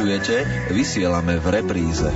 vypočujete, vysielame v repríze.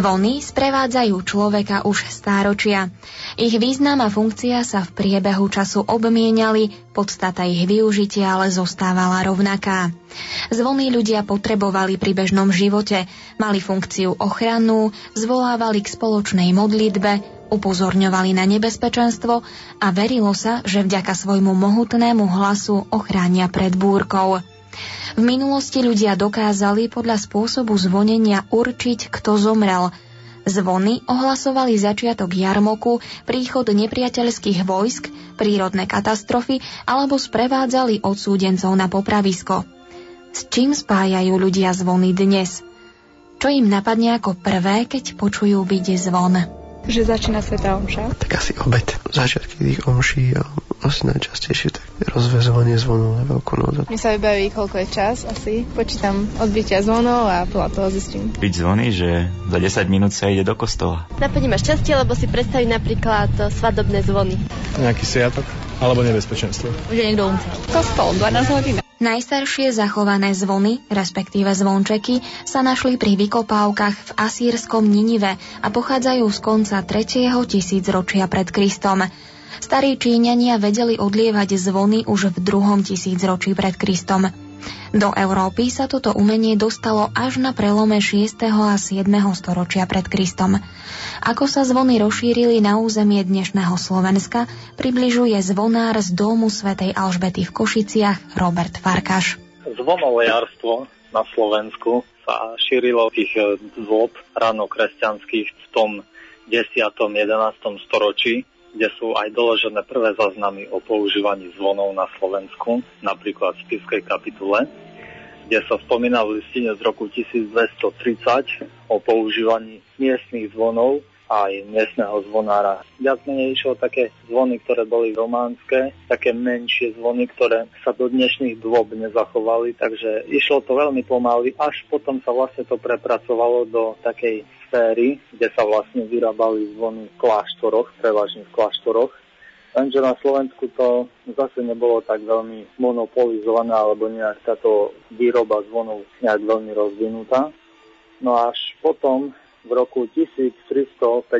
Zvony sprevádzajú človeka už stáročia. Ich význam a funkcia sa v priebehu času obmieniali, podstata ich využitia ale zostávala rovnaká. Zvony ľudia potrebovali pri bežnom živote, mali funkciu ochranu, zvolávali k spoločnej modlitbe, upozorňovali na nebezpečenstvo a verilo sa, že vďaka svojmu mohutnému hlasu ochránia pred búrkou. V minulosti ľudia dokázali podľa spôsobu zvonenia určiť, kto zomrel. Zvony ohlasovali začiatok jarmoku, príchod nepriateľských vojsk, prírodné katastrofy alebo sprevádzali odsúdencov na popravisko. S čím spájajú ľudia zvony dnes? Čo im napadne ako prvé, keď počujú byť zvon? Že začína Sveta Omša? Tak asi obed. Začiatky tých omší a asi najčastejšie tak rozvezovanie zvonov na veľkú noc. Mi sa vybaví, koľko je čas asi. Počítam odbytia zvonov a podľa toho zistím. Byť zvony, že za 10 minút sa ide do kostola. Napadne ma šťastie, lebo si predstaví napríklad svadobné zvony. Nejaký sviatok alebo nebezpečenstvo. Že niekto umrel. Kostol, 12 hodín. Najstaršie zachované zvony, respektíve zvončeky, sa našli pri vykopávkach v asýrskom Ninive a pochádzajú z konca 3. tisícročia pred Kristom. Starí Číňania vedeli odlievať zvony už v druhom tisícročí pred Kristom. Do Európy sa toto umenie dostalo až na prelome 6. a 7. storočia pred Kristom. Ako sa zvony rozšírili na územie dnešného Slovenska, približuje zvonár z domu svätej Alžbety v Košiciach Robert Farkaš. Zvonolejárstvo na Slovensku sa šírilo tých dôb ráno kresťanských v tom 10. 11. storočí kde sú aj doložené prvé záznamy o používaní zvonov na Slovensku, napríklad v Spiskej kapitule, kde sa spomína v listine z roku 1230 o používaní miestnych zvonov aj miestneho zvonára. Viac menej išlo také zvony, ktoré boli románske, také menšie zvony, ktoré sa do dnešných dôb nezachovali, takže išlo to veľmi pomaly, až potom sa vlastne to prepracovalo do takej sféry, kde sa vlastne vyrábali zvony v kláštoroch, prevažne v kláštoroch. Lenže na Slovensku to zase nebolo tak veľmi monopolizované, alebo nejak táto výroba zvonov nejak veľmi rozvinutá. No až potom v roku 1357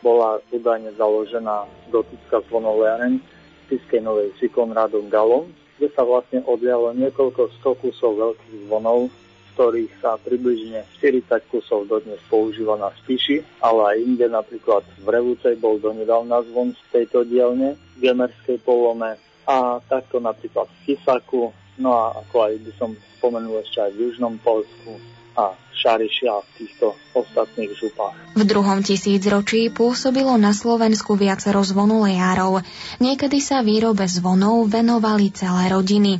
bola údajne založená gotická zvonoviareň v Piskej Novej si Konradom Galom, kde sa vlastne odlialo niekoľko sto kusov veľkých zvonov ktorých sa približne 40 kusov dodnes používa na Spiši, ale aj inde, napríklad v Revúcej bol donedávna zvon z tejto dielne, v Gemerskej polome a takto napríklad v Kisaku, no a ako aj by som spomenul ešte aj v Južnom Polsku a Šarišia v týchto ostatných župách. V druhom tisícročí pôsobilo na Slovensku viacero zvonulejárov. Niekedy sa výrobe zvonov venovali celé rodiny.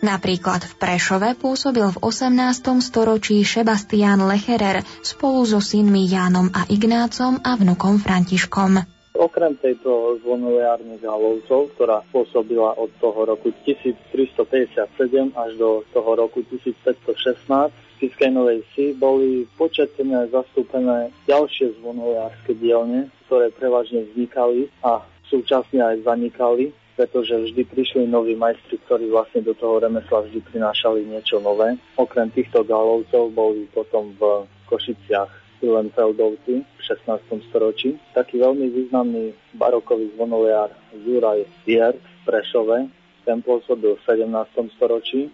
Napríklad v Prešove pôsobil v 18. storočí Sebastián Lecherer spolu so synmi Jánom a Ignácom a vnukom Františkom. Okrem tejto zvonoviárne Galovcov, ktorá pôsobila od toho roku 1357 až do toho roku 1516, v Piskej Novej Si boli početne zastúpené ďalšie zvonoviárske dielne, ktoré prevažne vznikali a súčasne aj zanikali pretože vždy prišli noví majstri, ktorí vlastne do toho remesla vždy prinášali niečo nové. Okrem týchto galovcov boli potom v Košiciach Silenfeldovci v 16. storočí. Taký veľmi významný barokový zvonoliar Juraj Vier v Prešove, ten pôsobil v 17. storočí.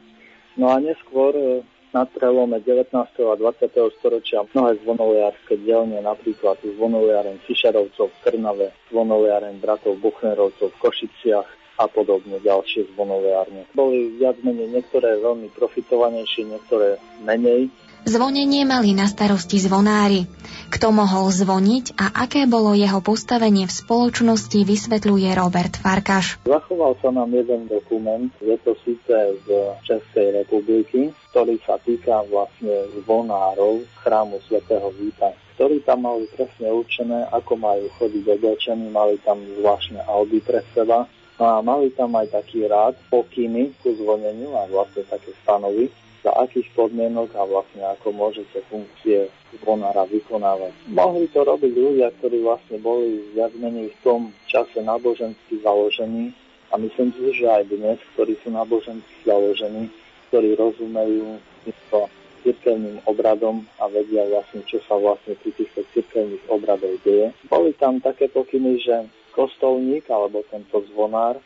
No a neskôr e, na prelome 19. a 20. storočia mnohé zvonoliarské dielne, napríklad zvonoliareň Fischerovcov v Trnave, zvonoliareň bratov Buchnerovcov v Košiciach a podobne ďalšie zvonoliarne. Boli viac menej niektoré veľmi profitovanejšie, niektoré menej. Zvonenie mali na starosti zvonári. Kto mohol zvoniť a aké bolo jeho postavenie v spoločnosti, vysvetľuje Robert Farkaš. Zachoval sa nám jeden dokument, je to síce z Českej republiky, ktorý sa týka vlastne zvonárov chrámu svätého Víta ktorí tam mali presne určené, ako majú chodiť oblečení, mali tam zvláštne alby pre seba no a mali tam aj taký rád pokyny ku zvoneniu a vlastne také stanovy, za akých podmienok a vlastne ako môžete funkcie zvonára vykonávať. Mohli to robiť ľudia, ktorí vlastne boli viac menej v tom čase nábožensky založení a myslím si, že aj dnes, ktorí sú nábožensky založení, ktorí rozumejú týmto cirkevným obradom a vedia vlastne, čo sa vlastne pri týchto cirkevných obradoch deje. Boli tam také pokyny, že kostolník alebo tento zvonár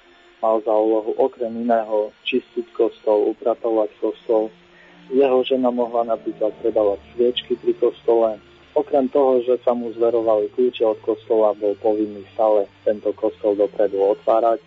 mal za úlohu okrem iného čistiť kostol, upratovať kostol, jeho žena mohla napríklad predávať sviečky pri kostole. Okrem toho, že sa mu zverovali kľúče od kostola, bol povinný stále tento kostol dopredu otvárať.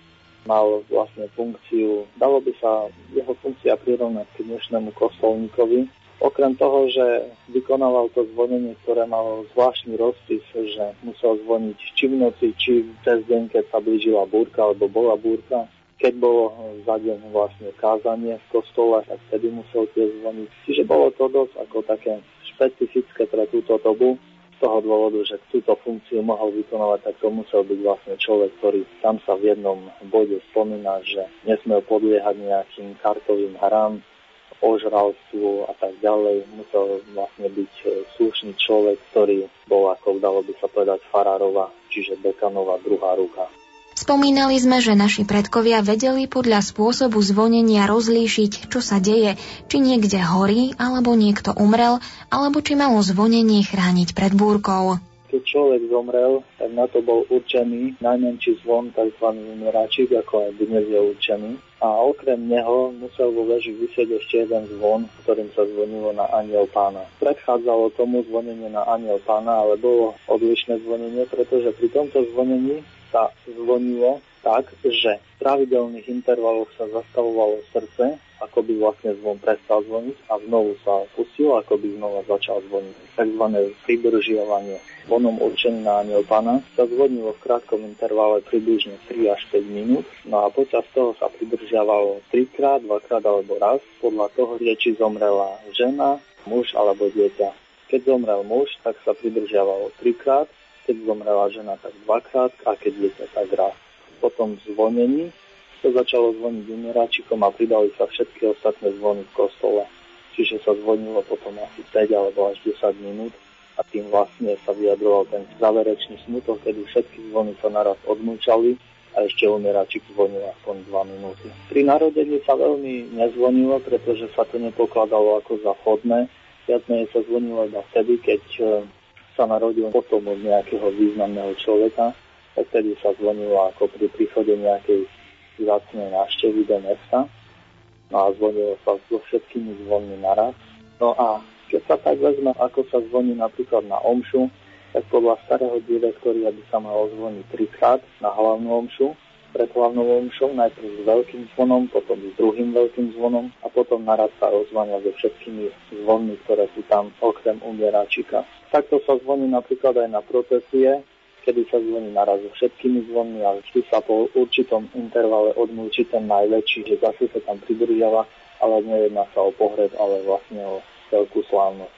Mal vlastne funkciu, dalo by sa jeho funkcia prirovnať k dnešnému kostolníkovi. Okrem toho, že vykonával to zvonenie, ktoré malo zvláštny rozpis, že musel zvoniť či v noci, či cez deň, keď sa blížila búrka alebo bola búrka, keď bolo za deň vlastne kázanie v kostole, tak vtedy musel tiež zvoniť. Čiže bolo to dosť ako také špecifické pre túto dobu, z toho dôvodu, že túto funkciu mohol vykonávať, tak to musel byť vlastne človek, ktorý tam sa v jednom bode spomína, že nesmel podliehať nejakým kartovým hrám, ožralstvu a tak ďalej. Musel vlastne byť e, slušný človek, ktorý bol, ako dalo by sa povedať, farárova, čiže dekanova druhá ruka. Spomínali sme, že naši predkovia vedeli podľa spôsobu zvonenia rozlíšiť, čo sa deje, či niekde horí, alebo niekto umrel, alebo či malo zvonenie chrániť pred búrkou. Keď človek zomrel, tak na to bol určený najmenší zvon, tzv. umieračik, ako aj dnes je určený. A okrem neho musel vo veži vysieť ešte jeden zvon, ktorým sa zvonilo na aniel pána. Predchádzalo tomu zvonenie na aniel pána, ale bolo odlišné zvonenie, pretože pri tomto zvonení sa zvonilo tak, že v pravidelných intervaloch sa zastavovalo srdce, ako by vlastne zvon prestal zvoniť a znovu sa pustilo, ako by znova začal zvoniť. Takzvané pridržiavanie zvonom určený na aniel pána sa zvonilo v krátkom intervale približne 3 až 5 minút, no a počas toho sa pridržiavalo 3 krát, 2 krát alebo raz, podľa toho, či zomrela žena, muž alebo dieťa. Keď zomrel muž, tak sa pridržiavalo 3 krát, keď zomrela žena, tak dvakrát a keď dieťa, tak raz. Potom zvonení sa začalo zvoniť umieračikom a pridali sa všetky ostatné zvony v kostole. Čiže sa zvonilo potom asi 5 alebo až 10 minút a tým vlastne sa vyjadroval ten záverečný smutok, kedy všetky zvony sa naraz odmúčali a ešte umieračik zvonil aspoň 2 minúty. Pri narodení sa veľmi nezvonilo, pretože sa to nepokladalo ako za vhodné. Viac sa zvonilo iba vtedy, keď sa narodil potom od nejakého významného človeka, vtedy sa zvonilo ako pri príchode nejakej zácnej návštevy do mesta. No a zvonilo sa so všetkými zvonmi naraz. No a keď sa tak vezme, ako sa zvoní napríklad na omšu, tak podľa starého direktoria by sa malo zvoniť trikrát na hlavnú omšu, pred hlavnou omšou, najprv s veľkým zvonom, potom s druhým veľkým zvonom a potom naraz sa ozvania so všetkými zvonmi, ktoré sú tam okrem umieračika. Takto sa zvoní napríklad aj na procesie, kedy sa zvoní naraz so všetkými zvonmi a vždy sa po určitom intervale odmúči ten najväčší, že zase sa tam pridržiava, ale nejedná sa o pohreb, ale vlastne o veľkú slávnosť.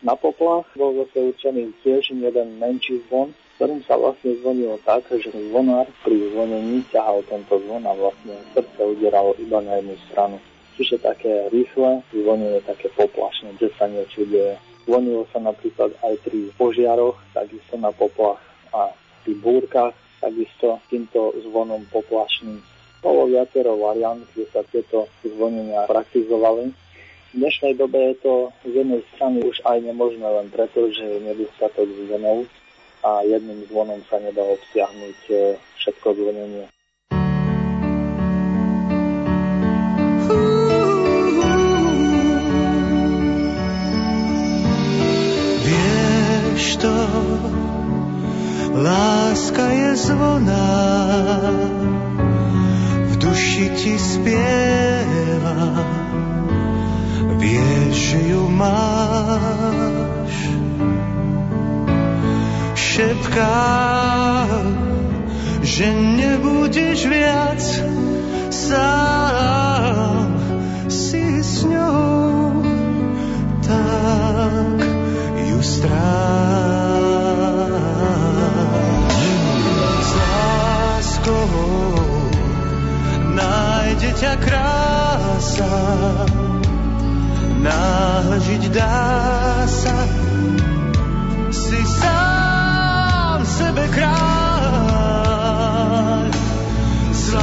Na poplach bol zase určený tiež jeden menší zvon, ktorým sa vlastne zvonilo tak, že zvonár pri zvonení ťahal tento zvon a vlastne srdce udieralo iba na jednu stranu. Čiže také rýchle zvonenie, také poplašné, že sa niečo deje. Zvonilo sa napríklad aj pri požiaroch, takisto na poplach a pri búrkach, takisto týmto zvonom poplašným. Bolo viacero variant, kde sa tieto zvonenia praktizovali. V dnešnej dobe je to z jednej strany už aj nemožné len preto, že je nedostatok zvonov, a jedným zvonom sa nedá obsiahnuť e, všetko zvonenie. Vieš to, láska je zvona, v duši ti spieva. Vieš, že ju máš. Šepkám, že nebudeš viac sám. Si s ňou, tak ju stráž. S láskou nájde ťa krása, náhle žiť dá sa, si sám sebe kráľ. S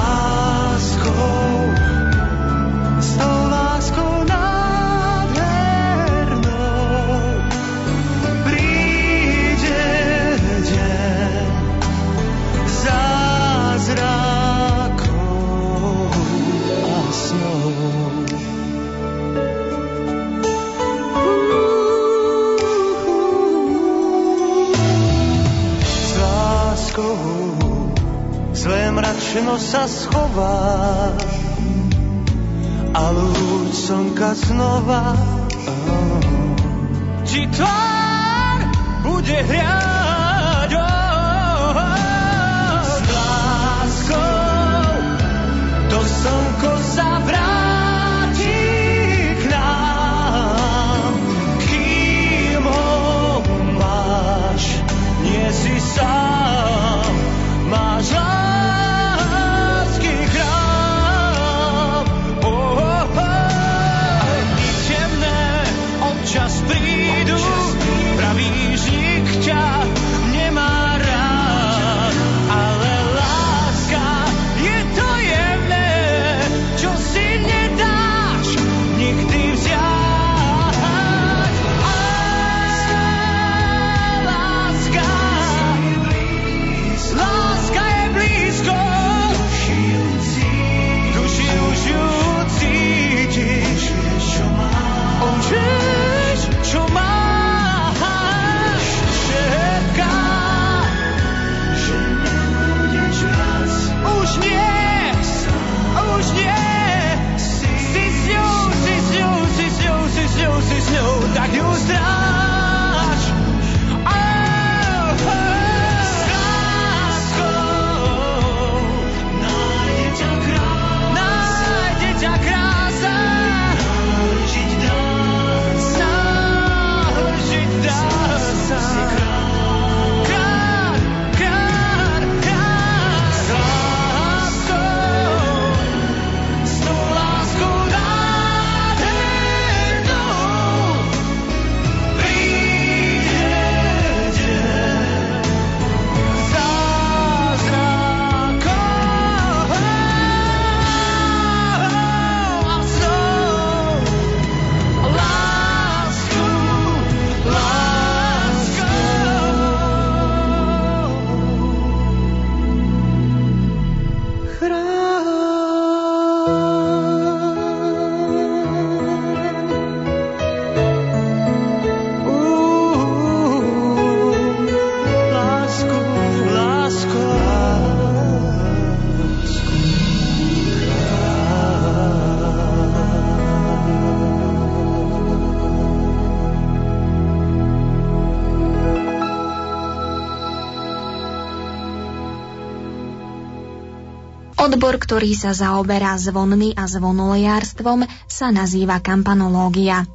Odbor, ktorý sa zaoberá zvonmi a zvonolejárstvom, sa nazýva kampanológia.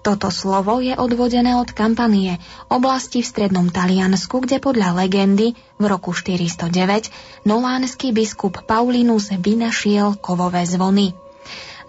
Toto slovo je odvodené od kampanie, oblasti v strednom Taliansku, kde podľa legendy v roku 409 nolánsky biskup Paulinus vynašiel kovové zvony.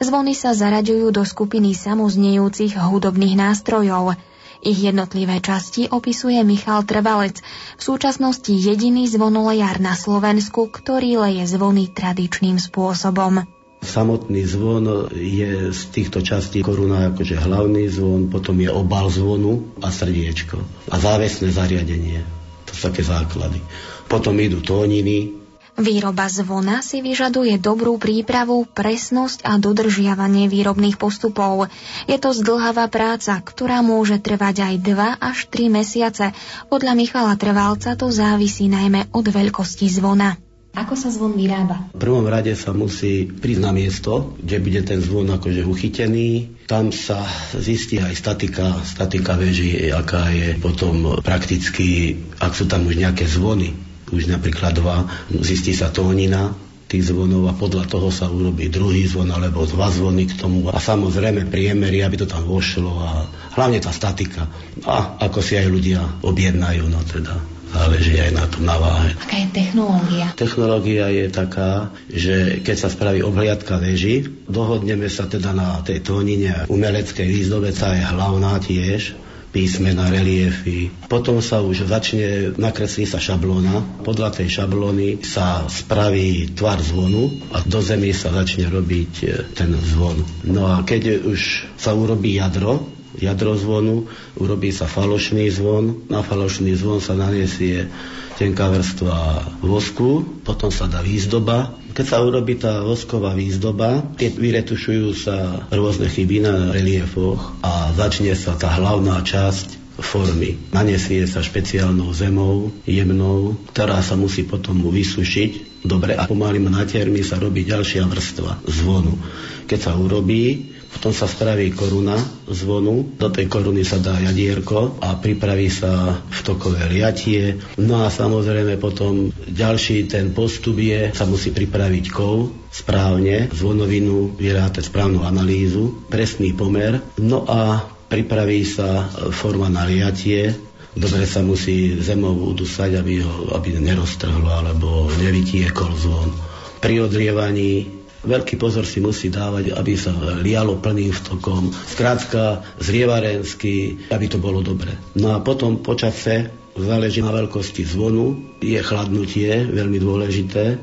Zvony sa zaraďujú do skupiny samoznejúcich hudobných nástrojov. Ich jednotlivé časti opisuje Michal Trvalec, v súčasnosti jediný zvonolejár na Slovensku, ktorý leje zvony tradičným spôsobom. Samotný zvon je z týchto častí koruna akože hlavný zvon, potom je obal zvonu a srdiečko. A závesné zariadenie. To sú také základy. Potom idú tóniny, Výroba zvona si vyžaduje dobrú prípravu, presnosť a dodržiavanie výrobných postupov. Je to zdlhavá práca, ktorá môže trvať aj 2 až 3 mesiace. Podľa Michala Trvalca to závisí najmä od veľkosti zvona. Ako sa zvon vyrába? V prvom rade sa musí prísť na miesto, kde bude ten zvon akože uchytený. Tam sa zistí aj statika, statika veží, aká je potom prakticky, ak sú tam už nejaké zvony, už napríklad dva, zistí sa tónina, tých zvonov a podľa toho sa urobí druhý zvon alebo dva zvony k tomu a samozrejme priemery, aby to tam vošlo a hlavne tá statika a ako si aj ľudia objednajú, no teda záleží aj na tom na váhe. Aká je technológia? Technológia je taká, že keď sa spraví obhliadka veži, dohodneme sa teda na tej tónine umeleckej výzdobe, tá je hlavná tiež, písmena, reliefy. Potom sa už začne, nakreslí sa šablóna. Podľa tej šablóny sa spraví tvar zvonu a do zemi sa začne robiť e, ten zvon. No a keď už sa urobí jadro, jadro zvonu, urobí sa falošný zvon, na falošný zvon sa naniesie tenká vrstva vosku, potom sa dá výzdoba. Keď sa urobí tá vosková výzdoba, tie vyretušujú sa rôzne chyby na reliefoch a začne sa tá hlavná časť formy. Nanesie sa špeciálnou zemou, jemnou, ktorá sa musí potom vysušiť. Dobre, a pomalým natiermi sa robí ďalšia vrstva zvonu. Keď sa urobí, potom sa spraví koruna zvonu, do tej koruny sa dá jadierko a pripraví sa vtokové liatie. No a samozrejme potom ďalší ten postup je, sa musí pripraviť kov správne, zvonovinu, vyrátať správnu analýzu, presný pomer. No a pripraví sa forma na liatie, dobre sa musí zemou udusať, aby ho aby neroztrhlo alebo nevytiekol zvon. Pri odlievaní veľký pozor si musí dávať, aby sa lialo plným vtokom. Skrátka, zrievarensky, aby to bolo dobre. No a potom počase záleží na veľkosti zvonu, je chladnutie veľmi dôležité,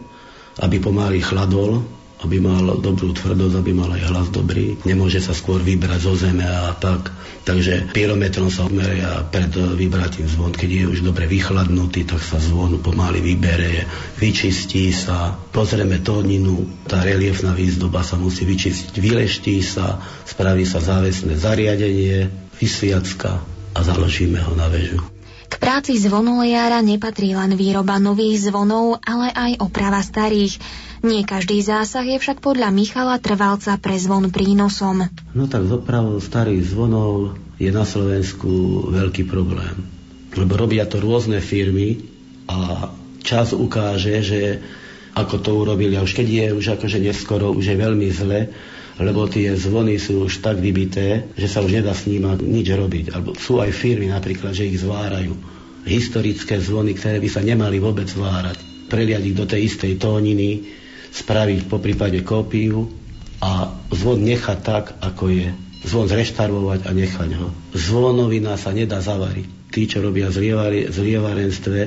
aby pomaly chladol, aby mal dobrú tvrdosť, aby mal aj hlas dobrý. Nemôže sa skôr vybrať zo zeme a tak. Takže pyrometrom sa odmeria pred vybratím zvon. Keď je už dobre vychladnutý, tak sa zvon pomaly vybere, vyčistí sa, pozrieme tóninu, tá reliefná výzdoba sa musí vyčistiť, vyleští sa, spraví sa závesné zariadenie, vysviacka a založíme ho na väžu. K práci zvonolejára nepatrí len výroba nových zvonov, ale aj oprava starých. Nie každý zásah je však podľa Michala Trvalca pre zvon prínosom. No tak s opravou starých zvonov je na Slovensku veľký problém. Lebo robia to rôzne firmy a čas ukáže, že ako to urobili. A už keď je už akože neskoro, už je veľmi zle, lebo tie zvony sú už tak vybité, že sa už nedá s nimi nič robiť. Alebo sú aj firmy napríklad, že ich zvárajú. Historické zvony, ktoré by sa nemali vôbec zvárať. Preliať do tej istej tóniny, spraviť po prípade kópiu a zvon nechať tak, ako je. Zvon zreštarbovať a nechať ho. Zvonovina sa nedá zavariť. Tí, čo robia zlievarenstve,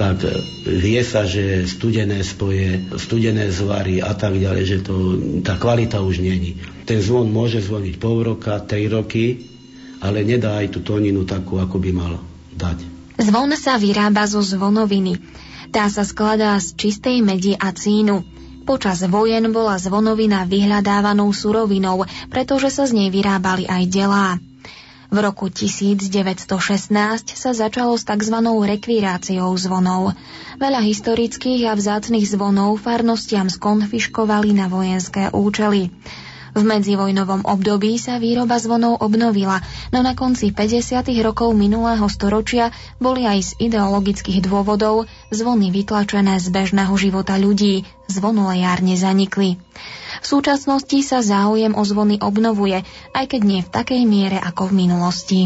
tak vie sa, že studené spoje, studené zvary a tak ďalej, že to, tá kvalita už není. Ten zvon môže zvoniť pol roka, tri roky, ale nedá aj tú tóninu takú, ako by mal dať. Zvon sa vyrába zo zvonoviny. Tá sa skladá z čistej medi a cínu. Počas vojen bola zvonovina vyhľadávanou surovinou, pretože sa z nej vyrábali aj delá. V roku 1916 sa začalo s tzv. rekviráciou zvonov. Veľa historických a vzácnych zvonov farnostiam skonfiškovali na vojenské účely. V medzivojnovom období sa výroba zvonov obnovila, no na konci 50. rokov minulého storočia boli aj z ideologických dôvodov zvony vytlačené z bežného života ľudí, zvonolejárne zanikli. V súčasnosti sa záujem o zvony obnovuje, aj keď nie v takej miere ako v minulosti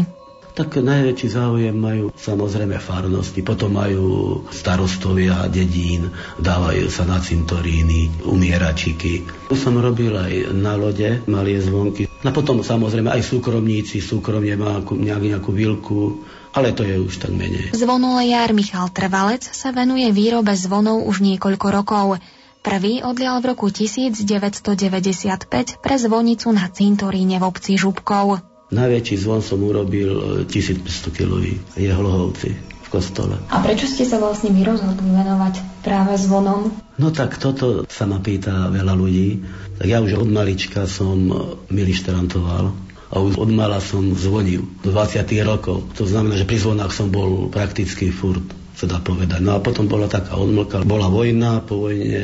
tak najväčší záujem majú samozrejme farnosti, potom majú starostovia dedín, dávajú sa na cintoríny, umieračiky. Tu som robil aj na lode, malie zvonky. A potom samozrejme aj súkromníci, súkromne má nejakú, nejakú vilku, ale to je už tak menej. Zvonolejár Michal Trvalec sa venuje výrobe zvonov už niekoľko rokov. Prvý odlial v roku 1995 pre zvonicu na cintoríne v obci Žubkov. Najväčší zvon som urobil 1500 e, kilový, je hlohovci v kostole. A prečo ste sa vlastne vy rozhodli venovať práve zvonom? No tak toto sa ma pýta veľa ľudí. Tak ja už od malička som e, milištrantoval a už od mala som zvonil do 20 rokov. To znamená, že pri zvonách som bol prakticky furt. Sa dá povedať. No a potom bola taká odmlka, bola vojna, po vojne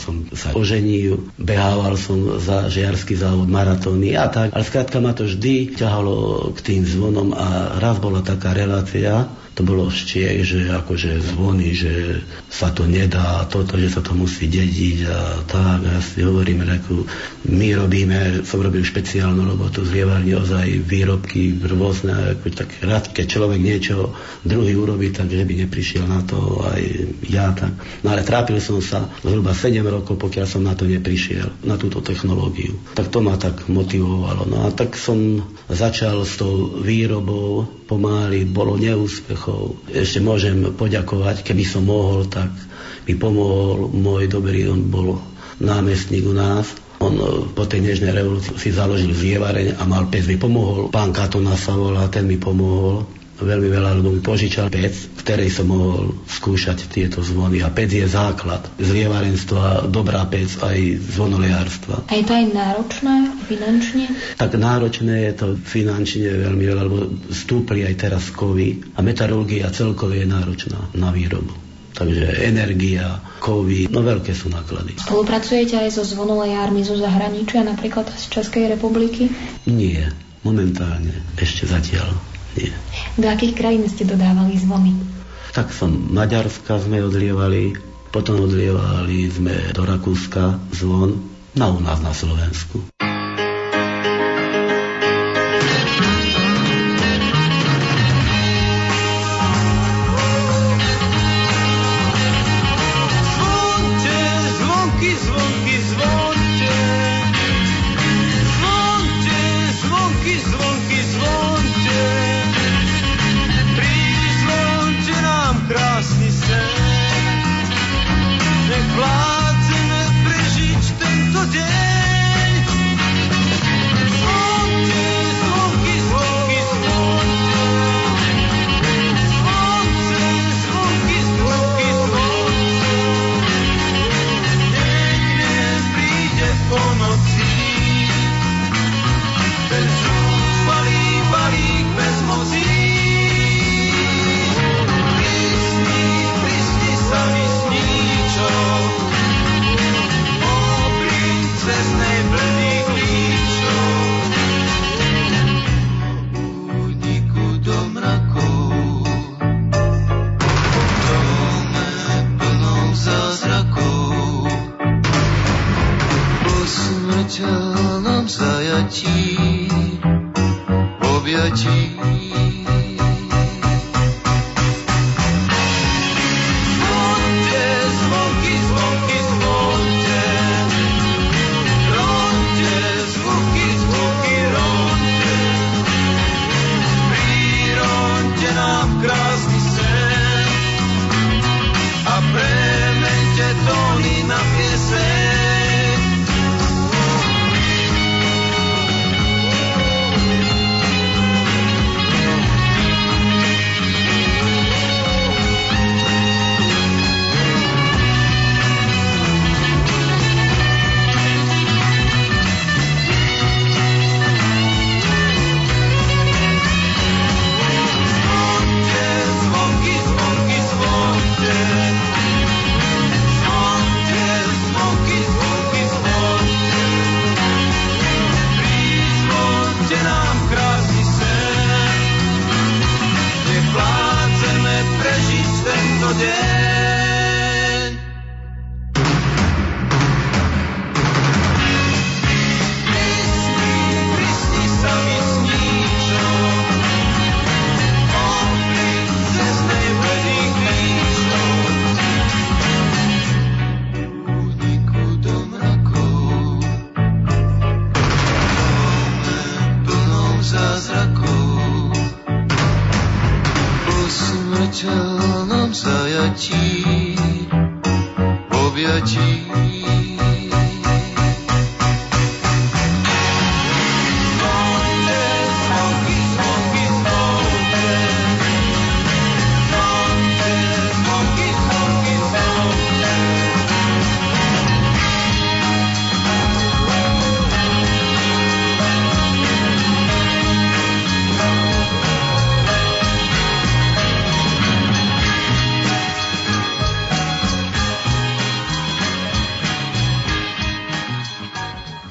som sa oženil, behával som za žiarský závod, maratóny a tak, ale skrátka ma to vždy ťahalo k tým zvonom a raz bola taká relácia, to bolo štiek, že akože zvony, že sa to nedá, toto, že sa to musí dediť a tak. A ja si hovorím, reku, my robíme, som robil špeciálnu robotu, zlievali ozaj výrobky rôzne, ako tak rád, keď človek niečo druhý urobí, tak že by neprišiel na to aj ja tak. No ale trápil som sa zhruba 7 rokov, pokiaľ som na to neprišiel, na túto technológiu. Tak to ma tak motivovalo. No a tak som začal s tou výrobou pomáli, bolo neúspechov. Ešte môžem poďakovať, keby som mohol, tak mi pomohol môj dobrý, on bol námestník u nás. On e, po tej nežnej revolúcii si založil zjevareň a mal pec, mi pomohol. Pán Katona sa volá, ten mi pomohol veľmi veľa, mi požičal pec, ktorej som mohol skúšať tieto zvony. A pec je základ zlievarenstva, dobrá pec aj zvonoliarstva. A je to aj náročné finančne? Tak náročné je to finančne veľmi veľa, lebo stúpli aj teraz kovy a metalurgia celkovo je náročná na výrobu. Takže energia, kovy, no veľké sú náklady. Spolupracujete aj so zvonolejármi zo zahraničia, napríklad z Českej republiky? Nie, momentálne, ešte zatiaľ nie. Do akých krajín ste dodávali zvony? Tak som Maďarska sme odlievali, potom odlievali sme do Rakúska zvon, na u nás na Slovensku.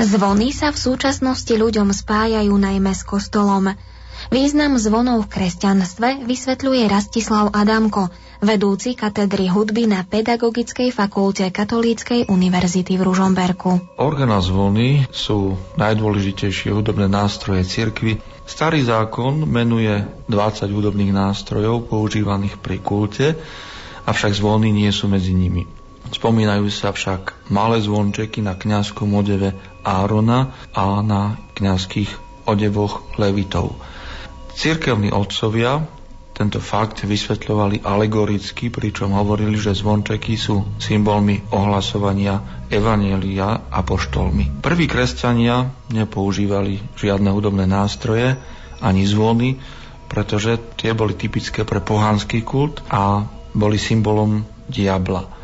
Zvony sa v súčasnosti ľuďom spájajú najmä s kostolom. Význam zvonov v kresťanstve vysvetľuje Rastislav Adamko, vedúci katedry hudby na Pedagogickej fakulte Katolíckej univerzity v Ružomberku. Organa zvony sú najdôležitejšie hudobné nástroje cirkvy. Starý zákon menuje 20 hudobných nástrojov používaných pri kulte, avšak zvony nie sú medzi nimi. Spomínajú sa však malé zvončeky na kňazskom odeve Árona a na kňazských odevoch levitov. Cirkevní otcovia tento fakt vysvetľovali alegoricky, pričom hovorili, že zvončeky sú symbolmi ohlasovania Evanielia apoštolmi. Prví kresťania nepoužívali žiadne hudobné nástroje ani zvony, pretože tie boli typické pre pohanský kult a boli symbolom diabla.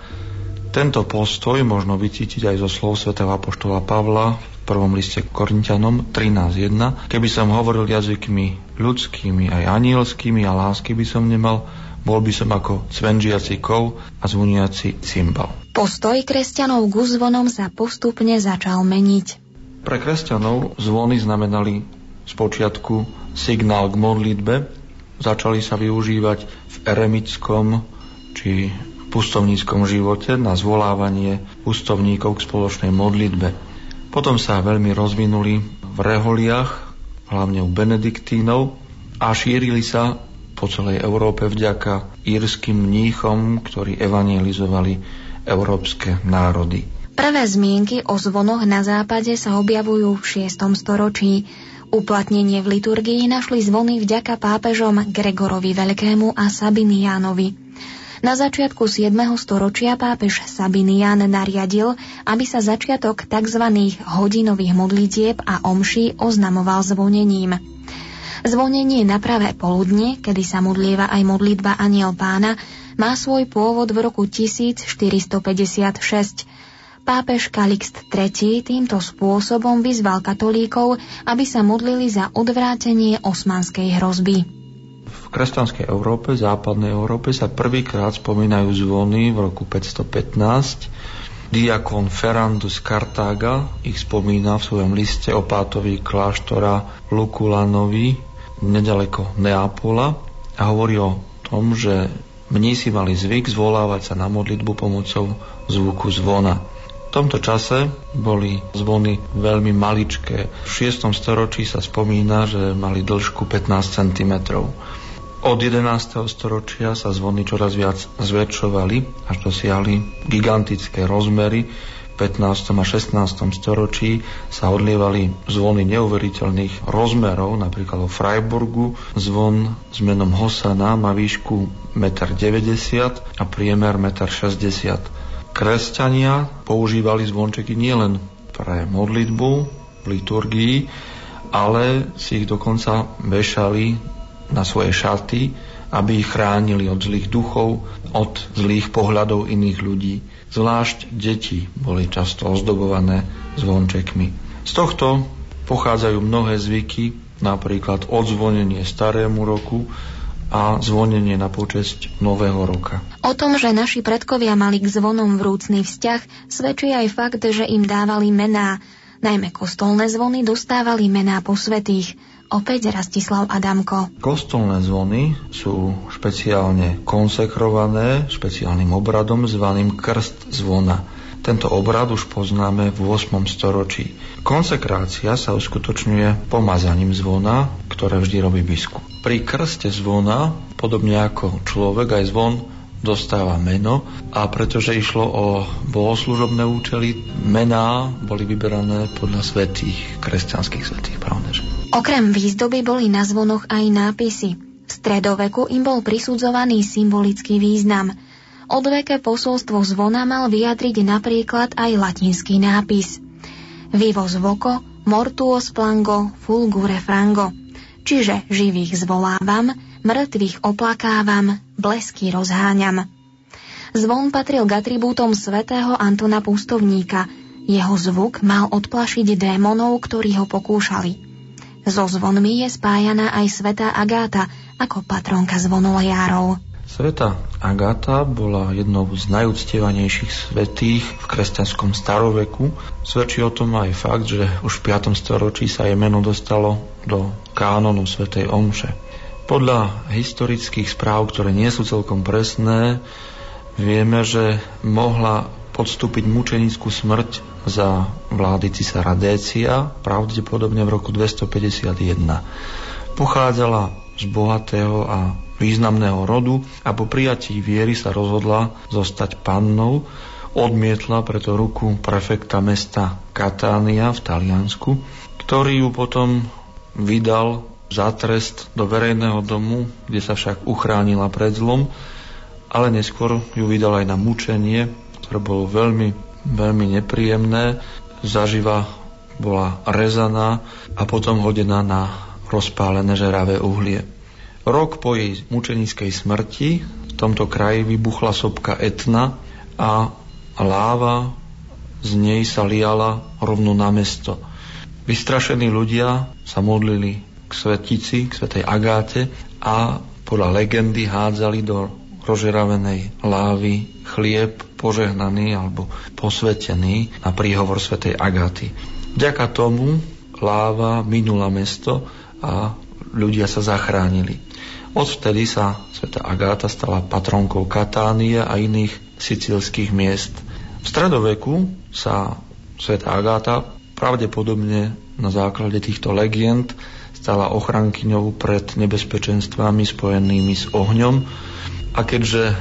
Tento postoj možno vycítiť aj zo slov svätého Apoštola Pavla v prvom liste Korintianom 13.1. Keby som hovoril jazykmi ľudskými aj anielskými a lásky by som nemal, bol by som ako cvenžiaci kov a zvoniaci cymbal. Postoj kresťanov k zvonom sa postupne začal meniť. Pre kresťanov zvony znamenali spočiatku signál k modlitbe, začali sa využívať v eremickom či pustovníckom živote na zvolávanie pustovníkov k spoločnej modlitbe. Potom sa veľmi rozvinuli v reholiach, hlavne u benediktínov a šírili sa po celej Európe vďaka írským mníchom, ktorí evangelizovali európske národy. Prvé zmienky o zvonoch na západe sa objavujú v 6. storočí. Uplatnenie v liturgii našli zvony vďaka pápežom Gregorovi Veľkému a Sabiniánovi. Na začiatku 7. storočia pápež Sabinian nariadil, aby sa začiatok tzv. hodinových modlitieb a omší oznamoval zvonením. Zvonenie na pravé poludne, kedy sa modlieva aj modlitba Aniel pána, má svoj pôvod v roku 1456. Pápež Kalixt III týmto spôsobom vyzval katolíkov, aby sa modlili za odvrátenie osmanskej hrozby. V kresťanskej Európe, západnej Európe sa prvýkrát spomínajú zvony v roku 515. Diakon Ferrando z Kartága ich spomína v svojom liste o pátovi kláštora Lukulanovi nedaleko Neapola a hovorí o tom, že mnísi mali zvyk zvolávať sa na modlitbu pomocou zvuku zvona. V tomto čase boli zvony veľmi maličké. V 6. storočí sa spomína, že mali dĺžku 15 cm. Od 11. storočia sa zvony čoraz viac zväčšovali až dosiahli gigantické rozmery. V 15. a 16. storočí sa odlievali zvony neuveriteľných rozmerov, napríklad vo Freiburgu zvon s menom Hosana má výšku 1,90 m a priemer 1,60 m. Kresťania používali zvončeky nielen pre modlitbu liturgii, ale si ich dokonca vešali na svoje šaty, aby ich chránili od zlých duchov, od zlých pohľadov iných ľudí. Zvlášť deti boli často ozdobované zvončekmi. Z tohto pochádzajú mnohé zvyky, napríklad odzvonenie starému roku a zvonenie na počesť Nového roka. O tom, že naši predkovia mali k zvonom vrúcný vzťah, svedčí aj fakt, že im dávali mená. Najmä kostolné zvony dostávali mená posvetých. Opäť Rastislav Adamko. Kostolné zvony sú špeciálne konsekrované špeciálnym obradom zvaným krst zvona. Tento obrad už poznáme v 8. storočí. Konsekrácia sa uskutočňuje pomazaním zvona, ktoré vždy robí biskup. Pri krste zvona, podobne ako človek, aj zvon dostáva meno a pretože išlo o bohoslužobné účely, mená boli vyberané podľa svetých, kresťanských svetých, pravda, že? Okrem výzdoby boli na zvonoch aj nápisy. V stredoveku im bol prisudzovaný symbolický význam. Odveké posolstvo zvona mal vyjadriť napríklad aj latinský nápis. Vivo voco, mortuos plango, fulgure frango. Čiže živých zvolávam, mŕtvych oplakávam, blesky rozháňam. Zvon patril k atribútom svätého Antona Pustovníka. Jeho zvuk mal odplašiť démonov, ktorí ho pokúšali. So zvonmi je spájaná aj svetá Agáta ako patronka zvonolejárov. Sveta Agata bola jednou z najúctievanejších svetých v kresťanskom staroveku. Svedčí o tom aj fakt, že už v 5. storočí sa jej meno dostalo do kánonu svetej Omše. Podľa historických správ, ktoré nie sú celkom presné, vieme, že mohla podstúpiť mučenickú smrť za vlády cisára Décia, pravdepodobne v roku 251. Pochádzala z bohatého a významného rodu a po prijatí viery sa rozhodla zostať pannou, odmietla preto ruku prefekta mesta Katánia v Taliansku, ktorý ju potom vydal za trest do verejného domu, kde sa však uchránila pred zlom, ale neskôr ju vydal aj na mučenie, ktoré bolo veľmi, veľmi nepríjemné. Zaživa bola rezaná a potom hodená na rozpálené žeravé uhlie. Rok po jej mučenickej smrti v tomto kraji vybuchla sopka Etna a láva z nej sa liala rovno na mesto. Vystrašení ľudia sa modlili k svetici, k svetej Agáte a podľa legendy hádzali do rožeravenej lávy chlieb požehnaný alebo posvetený na príhovor svetej Agáty. Vďaka tomu láva minula mesto a ľudia sa zachránili. Odvtedy sa sveta Agáta stala patronkou Katánie a iných sicilských miest. V stredoveku sa sveta Agáta pravdepodobne na základe týchto legend stala ochrankyňou pred nebezpečenstvami spojenými s ohňom a keďže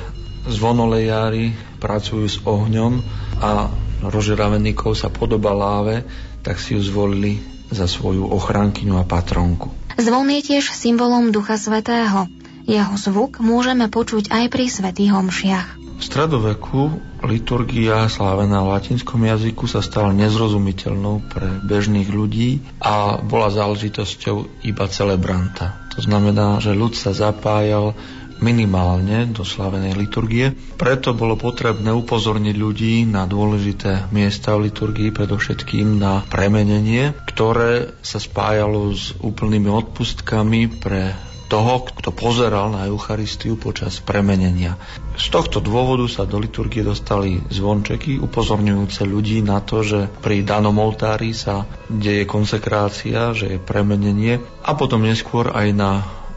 zvonolejári pracujú s ohňom a rožeraveníkov sa podoba láve, tak si ju zvolili za svoju ochrankyňu a patronku. Zvon je tiež symbolom Ducha Svetého. Jeho zvuk môžeme počuť aj pri svätých homšiach. V stredoveku liturgia slávená v latinskom jazyku sa stala nezrozumiteľnou pre bežných ľudí a bola záležitosťou iba celebranta. To znamená, že ľud sa zapájal minimálne do slavenej liturgie. Preto bolo potrebné upozorniť ľudí na dôležité miesta v liturgii, predovšetkým na premenenie, ktoré sa spájalo s úplnými odpustkami pre toho, kto pozeral na Eucharistiu počas premenenia. Z tohto dôvodu sa do liturgie dostali zvončeky upozorňujúce ľudí na to, že pri danom oltári sa deje konsekrácia, že je premenenie a potom neskôr aj na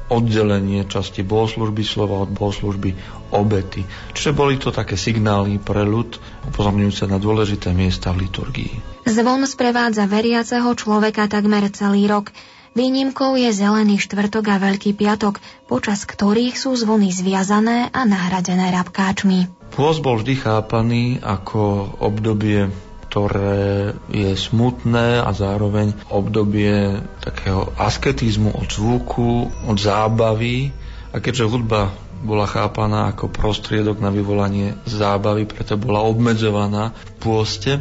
oddelenie časti bohoslužby slova od bohoslužby obety. Čiže boli to také signály pre ľud, upozorňujúce na dôležité miesta v liturgii. Zvon sprevádza veriaceho človeka takmer celý rok. Výnimkou je Zelený štvrtok a Veľký piatok, počas ktorých sú zvony zviazané a nahradené rabkáčmi. Pôst bol vždy chápaný ako obdobie ktoré je smutné a zároveň obdobie takého asketizmu od zvuku, od zábavy. A keďže hudba bola chápaná ako prostriedok na vyvolanie zábavy, preto bola obmedzovaná v pôste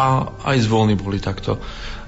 a aj zvony boli takto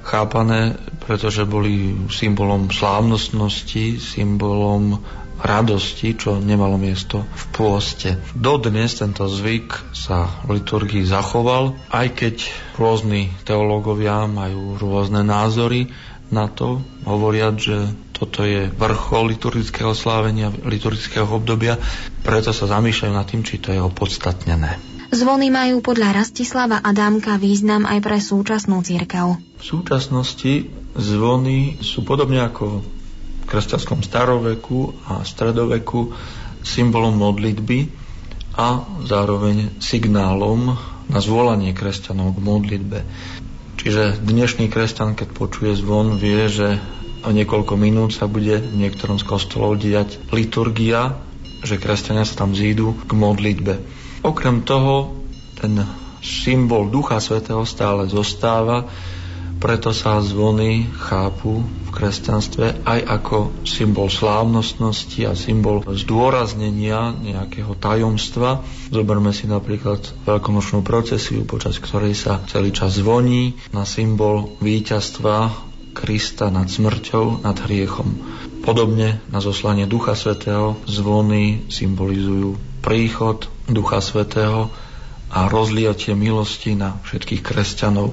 chápané, pretože boli symbolom slávnostnosti, symbolom radosti, čo nemalo miesto v pôste. Dodnes tento zvyk sa v liturgii zachoval, aj keď rôzni teológovia majú rôzne názory na to, hovoriať, že toto je vrchol liturgického slávenia, liturgického obdobia, preto sa zamýšľajú nad tým, či to je opodstatnené. Zvony majú podľa Rastislava Adámka význam aj pre súčasnú církev. V súčasnosti zvony sú podobne ako kresťanskom staroveku a stredoveku symbolom modlitby a zároveň signálom na zvolanie kresťanov k modlitbe. Čiže dnešný kresťan, keď počuje zvon, vie, že o niekoľko minút sa bude v niektorom z kostolov diať liturgia, že kresťania sa tam zídu k modlitbe. Okrem toho, ten symbol Ducha Svetého stále zostáva, preto sa zvony chápu v kresťanstve aj ako symbol slávnostnosti a symbol zdôraznenia nejakého tajomstva. Zoberme si napríklad veľkonočnú procesiu, počas ktorej sa celý čas zvoní na symbol víťazstva Krista nad smrťou, nad hriechom. Podobne na zoslanie Ducha Svetého zvony symbolizujú príchod Ducha Svetého a rozliatie milosti na všetkých kresťanov.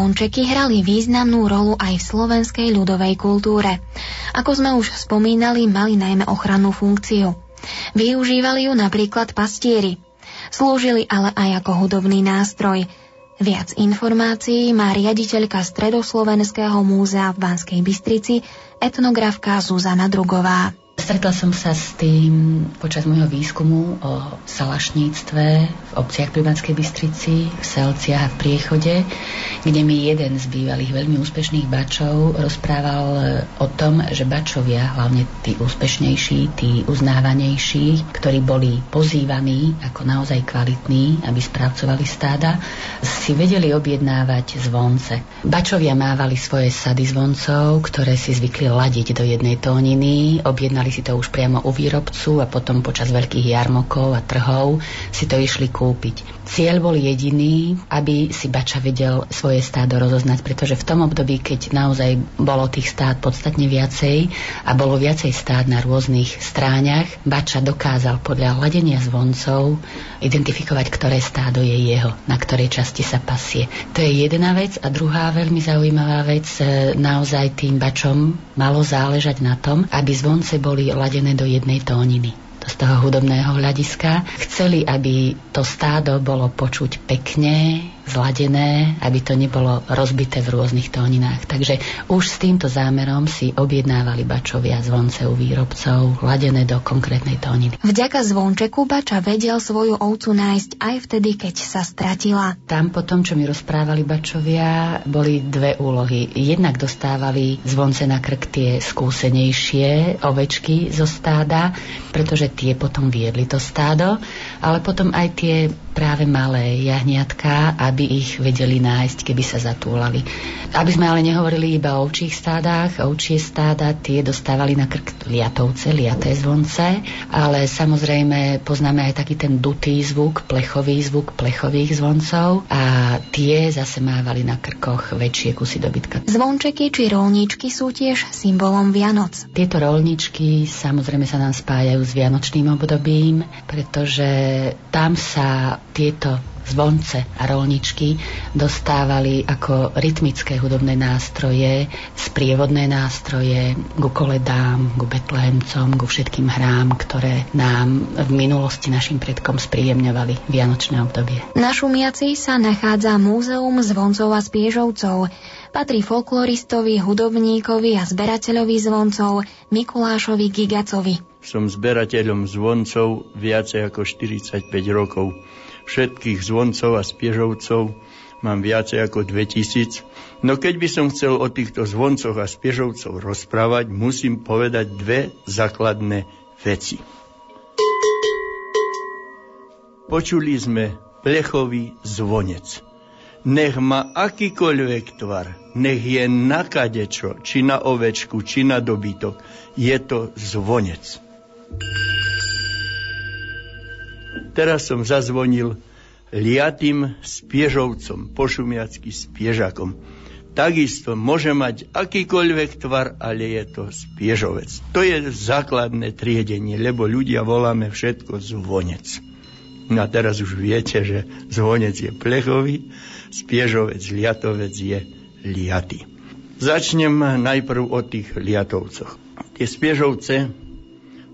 Zvončeky hrali významnú rolu aj v slovenskej ľudovej kultúre. Ako sme už spomínali, mali najmä ochrannú funkciu. Využívali ju napríklad pastieri. Slúžili ale aj ako hudobný nástroj. Viac informácií má riaditeľka Stredoslovenského múzea v Banskej Bystrici, etnografka Zuzana Drugová. Stretla som sa s tým počas môjho výskumu o salašníctve v obciach pri Banskej Bystrici, v Selciach a v Priechode, kde mi jeden z bývalých veľmi úspešných bačov rozprával e, o tom, že bačovia, hlavne tí úspešnejší, tí uznávanejší, ktorí boli pozývaní ako naozaj kvalitní, aby správcovali stáda, si vedeli objednávať zvonce. Bačovia mávali svoje sady zvoncov, ktoré si zvykli ladiť do jednej tóniny, objednali Mali si to už priamo u výrobcu a potom počas veľkých jarmokov a trhov si to išli kúpiť. Cieľ bol jediný, aby si Bača vedel svoje stádo rozoznať, pretože v tom období, keď naozaj bolo tých stád podstatne viacej a bolo viacej stád na rôznych stráňach, Bača dokázal podľa hladenia zvoncov identifikovať, ktoré stádo je jeho, na ktorej časti sa pasie. To je jedna vec a druhá veľmi zaujímavá vec, e, naozaj tým Bačom malo záležať na tom, aby zvonce boli boli ladené do jednej tóniny z toho hudobného hľadiska. Chceli, aby to stádo bolo počuť pekne, zladené, aby to nebolo rozbité v rôznych tóninách. Takže už s týmto zámerom si objednávali bačovia zvonce u výrobcov, ladené do konkrétnej tóniny. Vďaka zvončeku bača vedel svoju ovcu nájsť aj vtedy, keď sa stratila. Tam po tom, čo mi rozprávali bačovia, boli dve úlohy. Jednak dostávali zvonce na krk tie skúsenejšie ovečky zo stáda, pretože tie potom viedli to stádo, ale potom aj tie práve malé jahniatka, aby ich vedeli nájsť, keby sa zatúlali. Aby sme ale nehovorili iba o ovčích stádach, ovčie stáda tie dostávali na krk liatovce, liaté zvonce, ale samozrejme poznáme aj taký ten dutý zvuk, plechový zvuk plechových zvoncov a tie zase mávali na krkoch väčšie kusy dobytka. Zvončeky či rolníčky sú tiež symbolom Vianoc. Tieto rolničky samozrejme sa nám spájajú s vianočným obdobím, pretože tam sa tieto zvonce a rolničky dostávali ako rytmické hudobné nástroje, sprievodné nástroje ku koledám, ku betlehemcom, ku všetkým hrám, ktoré nám v minulosti našim predkom spríjemňovali vianočné obdobie. Na Šumiaci sa nachádza Múzeum zvoncov a spiežovcov. Patrí folkloristovi, hudobníkovi a zberateľovi zvoncov Mikulášovi Gigacovi. Som zberateľom zvoncov viacej ako 45 rokov všetkých zvoncov a spiežovcov mám viacej ako 2000. No keď by som chcel o týchto zvoncoch a spiežovcov rozprávať, musím povedať dve základné veci. Počuli sme plechový zvonec. Nech má akýkoľvek tvar, nech je na kadečo, či na ovečku, či na dobytok, je to zvonec. Teraz som zazvonil liatým spiežovcom, pošumiacky spiežakom. Takisto môže mať akýkoľvek tvar, ale je to spiežovec. To je základné triedenie, lebo ľudia voláme všetko zvonec. No a teraz už viete, že zvonec je plechový, spiežovec, liatovec je liaty. Začnem najprv o tých liatovcoch. Tie spiežovce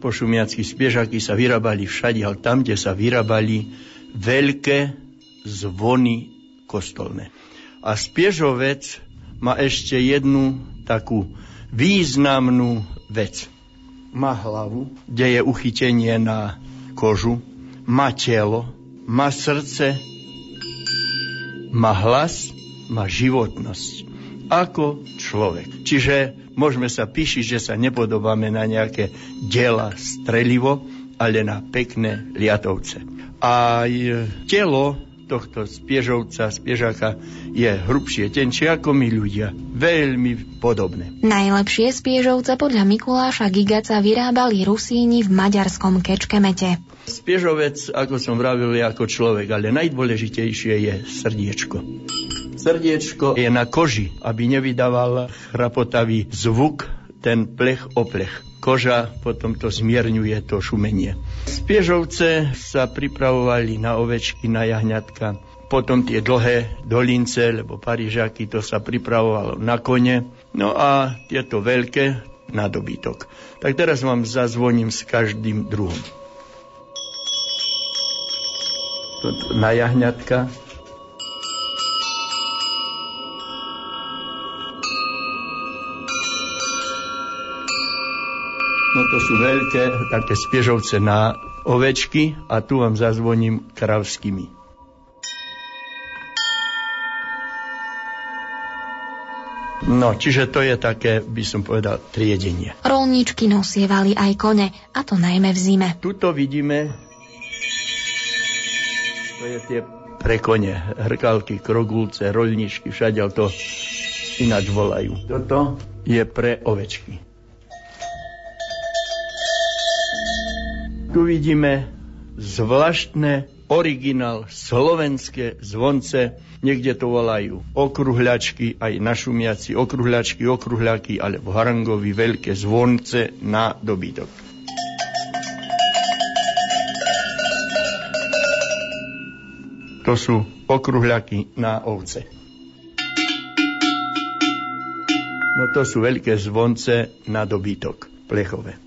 pošumiacky spiežaky sa vyrábali všade, ale tam, kde sa vyrábali veľké zvony kostolné. A spiežovec má ešte jednu takú významnú vec. Má hlavu, kde je uchytenie na kožu, má telo, má srdce, má hlas, má životnosť. Ako človek. Čiže Môžeme sa píšiť, že sa nepodobáme na nejaké diela strelivo, ale na pekné liatovce. A telo tohto spiežovca, spiežaka je hrubšie, tenčie ako my ľudia. Veľmi podobné. Najlepšie spiežovce podľa Mikuláša Gigaca vyrábali Rusíni v maďarskom Kečkemete. Spiežovec, ako som vravil, je ako človek, ale najdôležitejšie je srdiečko. Srdiečko je na koži, aby nevydával chrapotavý zvuk, ten plech o plech. Koža potom to zmierňuje to šumenie. Spiežovce sa pripravovali na ovečky, na jahňatka, potom tie dlhé dolince, lebo Parížaky, to sa pripravovalo na kone, no a tieto veľké na dobytok. Tak teraz vám zazvoním s každým druhom. Na jahňatka, No to sú veľké také spiežovce na ovečky a tu vám zazvoním kravskými. No, čiže to je také, by som povedal, triedenie. Rolníčky nosievali aj kone, a to najmä v zime. Tuto vidíme, to je tie pre kone, hrkalky, krogulce, rolničky, všade to ináč volajú. Toto je pre ovečky. Tu vidíme zvláštne originál slovenské zvonce, niekde to volajú okruhľačky, aj na šumiaci okruhľačky, okruhľaky, alebo harangovi veľké zvonce na dobytok. To sú okruhľaky na ovce. No to sú veľké zvonce na dobytok, plechové.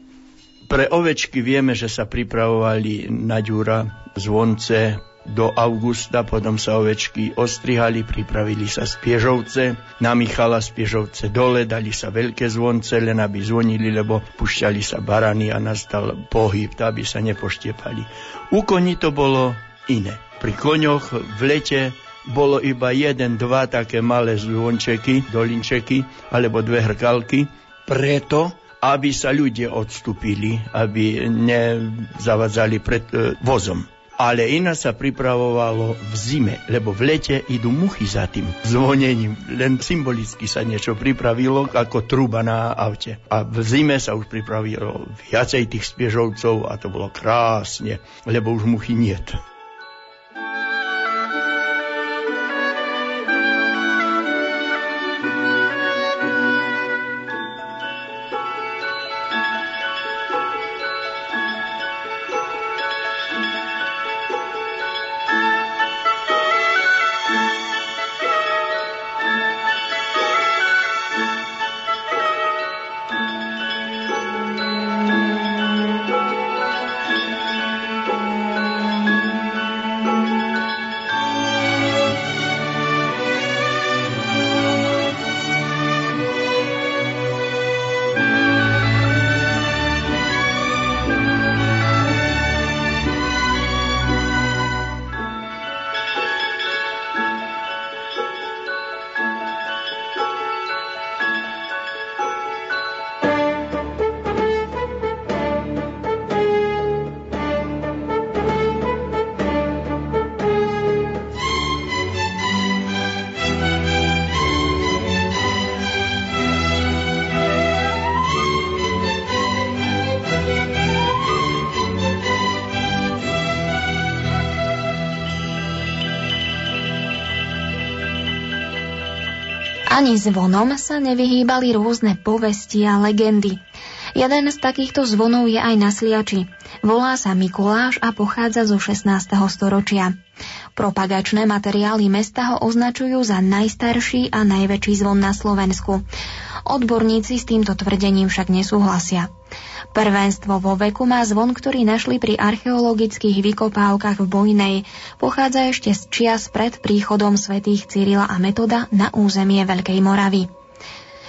Pre ovečky vieme, že sa pripravovali na ďura zvonce do augusta, potom sa ovečky ostrihali, pripravili sa spiežovce, na Michala spiežovce dole, dali sa veľké zvonce, len aby zvonili, lebo pušťali sa barany a nastal pohyb, aby sa nepoštiepali. U koní to bolo iné. Pri koňoch v lete bolo iba jeden, dva také malé zvončeky, dolinčeky, alebo dve hrkalky, preto, aby sa ľudia odstúpili, aby nezavadzali pred e, vozom ale iná sa pripravovalo v zime, lebo v lete idú muchy za tým zvonením. Len symbolicky sa niečo pripravilo ako truba na aute. A v zime sa už pripravilo viacej tých spiežovcov a to bolo krásne, lebo už muchy niet. Ani zvonom sa nevyhýbali rôzne povesti a legendy. Jeden z takýchto zvonov je aj na Sliači. Volá sa Mikuláš a pochádza zo 16. storočia. Propagačné materiály mesta ho označujú za najstarší a najväčší zvon na Slovensku. Odborníci s týmto tvrdením však nesúhlasia. Prvenstvo vo veku má zvon, ktorý našli pri archeologických vykopávkach v Bojnej. Pochádza ešte z čias pred príchodom svätých Cyrila a Metoda na územie Veľkej Moravy.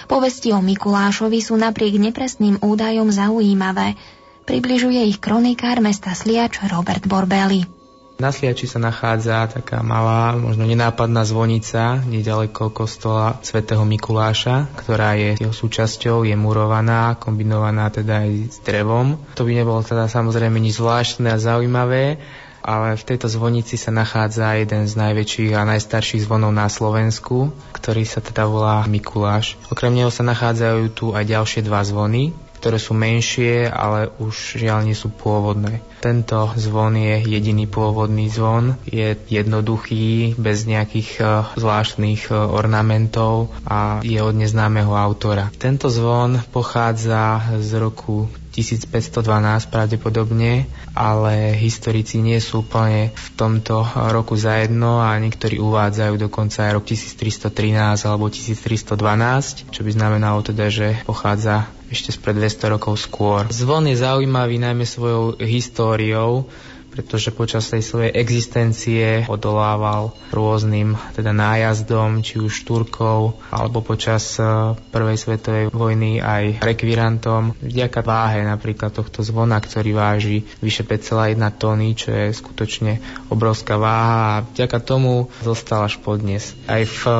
Povesti o Mikulášovi sú napriek nepresným údajom zaujímavé. Približuje ich kronikár mesta Sliač Robert Borbeli. Na Sliači sa nachádza taká malá, možno nenápadná zvonica nedaleko kostola svätého Mikuláša, ktorá je jeho súčasťou, je murovaná, kombinovaná teda aj s drevom. To by nebolo teda samozrejme nič zvláštne a zaujímavé, ale v tejto zvonici sa nachádza jeden z najväčších a najstarších zvonov na Slovensku, ktorý sa teda volá Mikuláš. Okrem neho sa nachádzajú tu aj ďalšie dva zvony, ktoré sú menšie, ale už žiaľ nie sú pôvodné. Tento zvon je jediný pôvodný zvon, je jednoduchý, bez nejakých uh, zvláštnych uh, ornamentov a je od neznámeho autora. Tento zvon pochádza z roku 1512 pravdepodobne, ale historici nie sú úplne v tomto roku zajedno a niektorí uvádzajú dokonca aj rok 1313 alebo 1312, čo by znamenalo teda, že pochádza ešte spred 200 rokov skôr. Zvon je zaujímavý najmä svojou históriou, pretože počas tej svojej existencie odolával rôznym teda nájazdom, či už Turkov, alebo počas e, Prvej svetovej vojny aj rekvirantom. Vďaka váhe napríklad tohto zvona, ktorý váži vyše 5,1 tony, čo je skutočne obrovská váha a vďaka tomu zostal až podnes. Aj v e,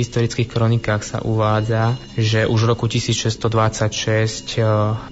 historických kronikách sa uvádza, že už v roku 1626 e,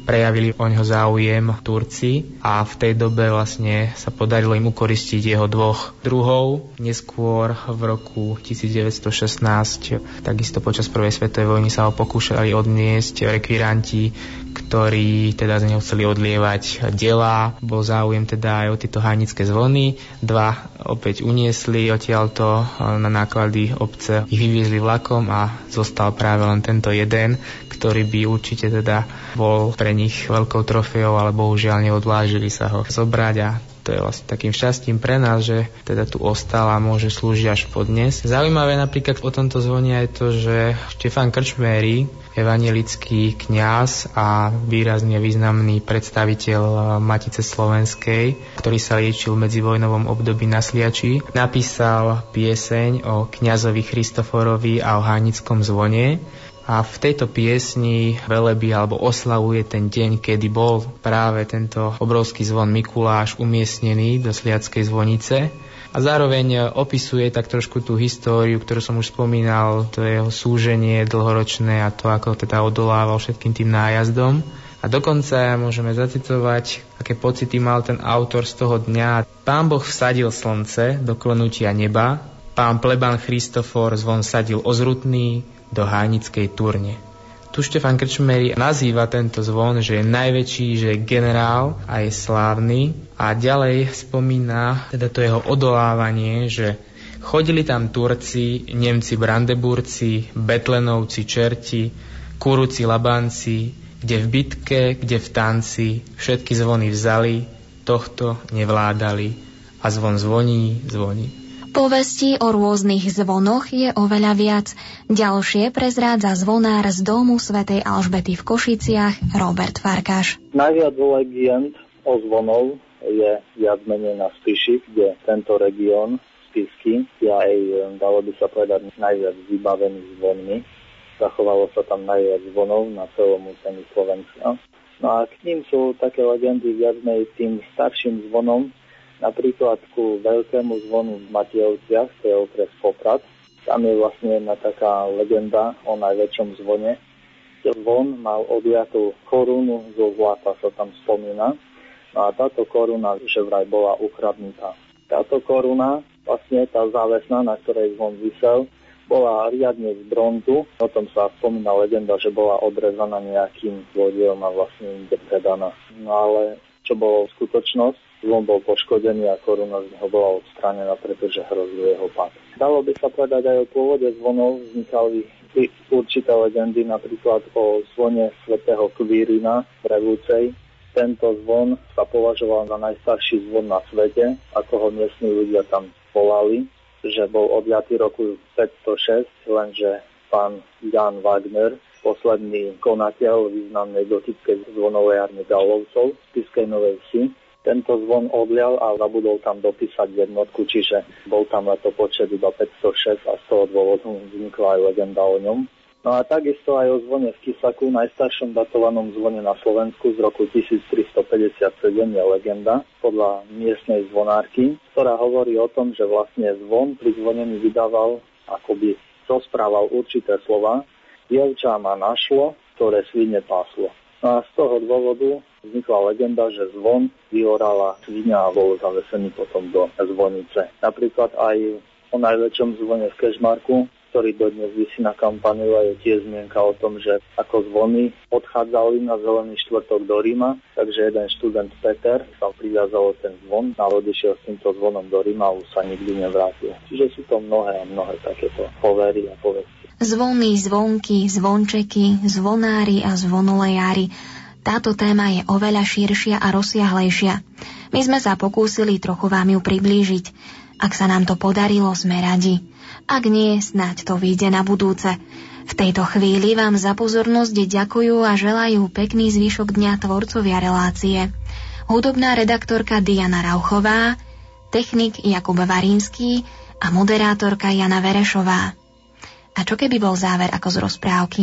prejavili o neho záujem Turci a v tej dobe vlastne sa podarilo im ukoristiť jeho dvoch druhov. Neskôr v roku 1916, takisto počas prvej svetovej vojny sa ho pokúšali odniesť rekviranti, ktorí teda z neho chceli odlievať diela. Bol záujem teda aj o tieto hánické zvony. Dva opäť uniesli odtiaľto na náklady obce. Ich vyviezli vlakom a zostal práve len tento jeden, ktorý by určite teda bol pre nich veľkou trofeou, ale bohužiaľ neodvážili sa ho zobrať a to je vlastne takým šťastím pre nás, že teda tu ostal a môže slúžiť až po dnes. Zaujímavé napríklad o tomto zvone je to, že Štefan Krčméry, evangelický kňaz a výrazne významný predstaviteľ Matice Slovenskej, ktorý sa liečil v medzivojnovom období na Sliači, napísal pieseň o kňazovi Christoforovi a o hánickom zvone. A v tejto piesni velebí alebo oslavuje ten deň, kedy bol práve tento obrovský zvon Mikuláš umiestnený do Sliackej zvonice a zároveň opisuje tak trošku tú históriu, ktorú som už spomínal, to jeho súženie dlhoročné a to, ako teda odolával všetkým tým nájazdom. A dokonca môžeme zacitovať, aké pocity mal ten autor z toho dňa. Pán Boh vsadil slnce do klonutia neba, pán pleban Christofor zvon sadil ozrutný do hánickej turne. Tu Štefan Krčmery nazýva tento zvon, že je najväčší, že je generál a je slávny. A ďalej spomína teda to jeho odolávanie, že chodili tam Turci, Nemci Brandeburci, Betlenovci, Čerti, Kurúci Labanci, kde v bitke, kde v tanci, všetky zvony vzali, tohto nevládali. A zvon zvoní, zvoní. Povesti o rôznych zvonoch je oveľa viac. Ďalšie prezrádza zvonár z domu svätej Alžbety v Košiciach Robert Farkáš. Najviac legend o zvonov je viac menej na Spiši, kde tento región Spisky je aj, dalo by sa povedať, najviac vybavený zvonmi. Zachovalo sa tam najviac zvonov na celom území Slovenska. No a k ním sú také legendy viac menej tým starším zvonom, Napríklad ku veľkému zvonu v Matejovciach, to je okres Poprad, tam je vlastne jedna taká legenda o najväčšom zvone. Zvon mal odjatú korunu zo zlata, sa tam spomína. No a táto koruna, že vraj bola ukradnutá. Táto koruna, vlastne tá závesná, na ktorej zvon vysel, bola riadne z bronzu. O tom sa spomína legenda, že bola odrezaná nejakým zlodejom a vlastne inde predaná. No ale čo bolo skutočnosť, Zvon bol poškodený a koruna z neho bola odstránená, pretože hrozil jeho pad. Dalo by sa povedať aj o pôvode zvonov, vznikali určité legendy, napríklad o zvone svätého Kvírina v Revúcej. Tento zvon sa považoval za najstarší zvon na svete, ako ho miestni ľudia tam volali, že bol odjatý roku 506, lenže pán Jan Wagner, posledný konateľ významnej gotickej zvonovej army Galovcov v Piskej Novej Vsi, tento zvon odlial a zabudol tam dopísať jednotku, čiže bol tam to počet iba 506 a z toho dôvodu vznikla aj legenda o ňom. No a takisto aj o zvone v Kisaku, najstaršom datovanom zvone na Slovensku z roku 1357 je legenda podľa miestnej zvonárky, ktorá hovorí o tom, že vlastne zvon pri zvonení vydával, akoby rozprával určité slova. Dievča ma našlo, ktoré svine páslo. A z toho dôvodu vznikla legenda, že zvon vyhorala svinia a bol zavesený potom do zvonice. Napríklad aj o najväčšom zvone v Kešmarku, ktorý dodnes vysí na kampaniu a je tiež zmienka o tom, že ako zvony odchádzali na zelený štvrtok do Ríma, takže jeden študent Peter sa priviazal ten zvon a odišiel s týmto zvonom do Ríma a už sa nikdy nevrátil. Čiže sú to mnohé a mnohé takéto povery a povesti. Zvony, zvonky, zvončeky, zvonári a zvonolejári. Táto téma je oveľa širšia a rozsiahlejšia. My sme sa pokúsili trochu vám ju priblížiť. Ak sa nám to podarilo, sme radi. Ak nie, snáď to vyjde na budúce. V tejto chvíli vám za pozornosť ďakujú a želajú pekný zvyšok dňa tvorcovia relácie. Hudobná redaktorka Diana Rauchová, technik Jakub Varínsky a moderátorka Jana Verešová. A čo keby bol záver ako z rozprávky?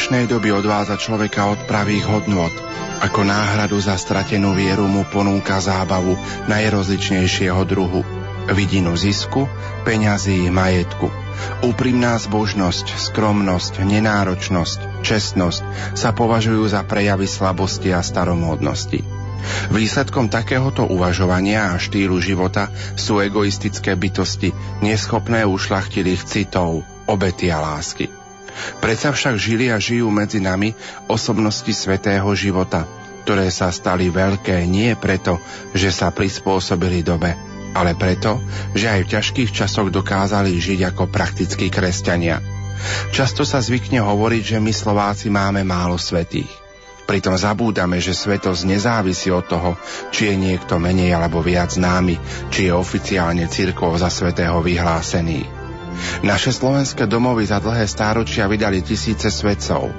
Dnešnej doby odvádza človeka od pravých hodnôt. Ako náhradu za stratenú vieru mu ponúka zábavu najrozličnejšieho druhu. Vidinu zisku, peňazí, majetku. Úprimná zbožnosť, skromnosť, nenáročnosť, čestnosť sa považujú za prejavy slabosti a staromódnosti. Výsledkom takéhoto uvažovania a štýlu života sú egoistické bytosti, neschopné ušlachtilých citov, obety a lásky. Predsa však žili a žijú medzi nami osobnosti svetého života, ktoré sa stali veľké nie preto, že sa prispôsobili dobe, ale preto, že aj v ťažkých časoch dokázali žiť ako praktickí kresťania. Často sa zvykne hovoriť, že my Slováci máme málo svetých. Pritom zabúdame, že svetosť nezávisí od toho, či je niekto menej alebo viac známy, či je oficiálne cirkov za svetého vyhlásený. Naše slovenské domovy za dlhé stáročia vydali tisíce svetcov.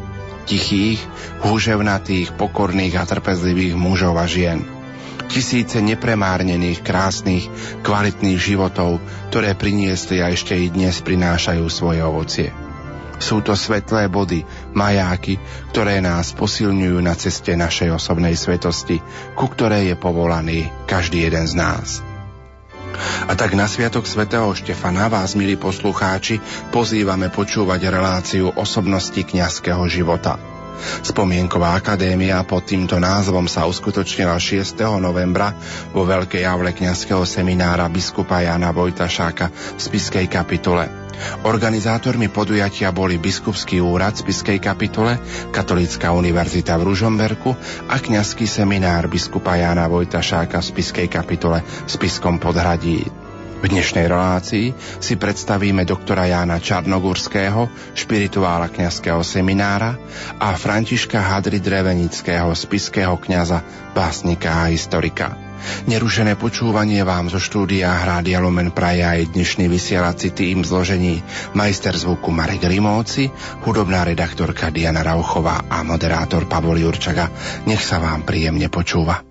Tichých, húževnatých, pokorných a trpezlivých mužov a žien. Tisíce nepremárnených, krásnych, kvalitných životov, ktoré priniesli a ešte i dnes prinášajú svoje ovocie. Sú to svetlé body, majáky, ktoré nás posilňujú na ceste našej osobnej svetosti, ku ktorej je povolaný každý jeden z nás. A tak na Sviatok svätého Štefana vás, milí poslucháči, pozývame počúvať reláciu osobnosti kňazského života. Spomienková akadémia pod týmto názvom sa uskutočnila 6. novembra vo Veľkej javle kňazského seminára biskupa Jana Vojtašáka v Spiskej kapitule. Organizátormi podujatia boli Biskupský úrad v Spiskej kapitule, Katolícka univerzita v Ružomberku a kňazský seminár biskupa Jana Vojtašáka v Spiskej kapitule v Spiskom podhradí. V dnešnej relácii si predstavíme doktora Jána Čarnogurského, špirituála kňazského seminára a Františka Hadry Drevenického, spiského kňaza, básnika a historika. Nerušené počúvanie vám zo štúdia Hrádia Lumen praje aj dnešný vysielací tým zložení majster zvuku Marek Rimóci, hudobná redaktorka Diana Rauchová a moderátor Pavol Jurčaga. Nech sa vám príjemne počúva.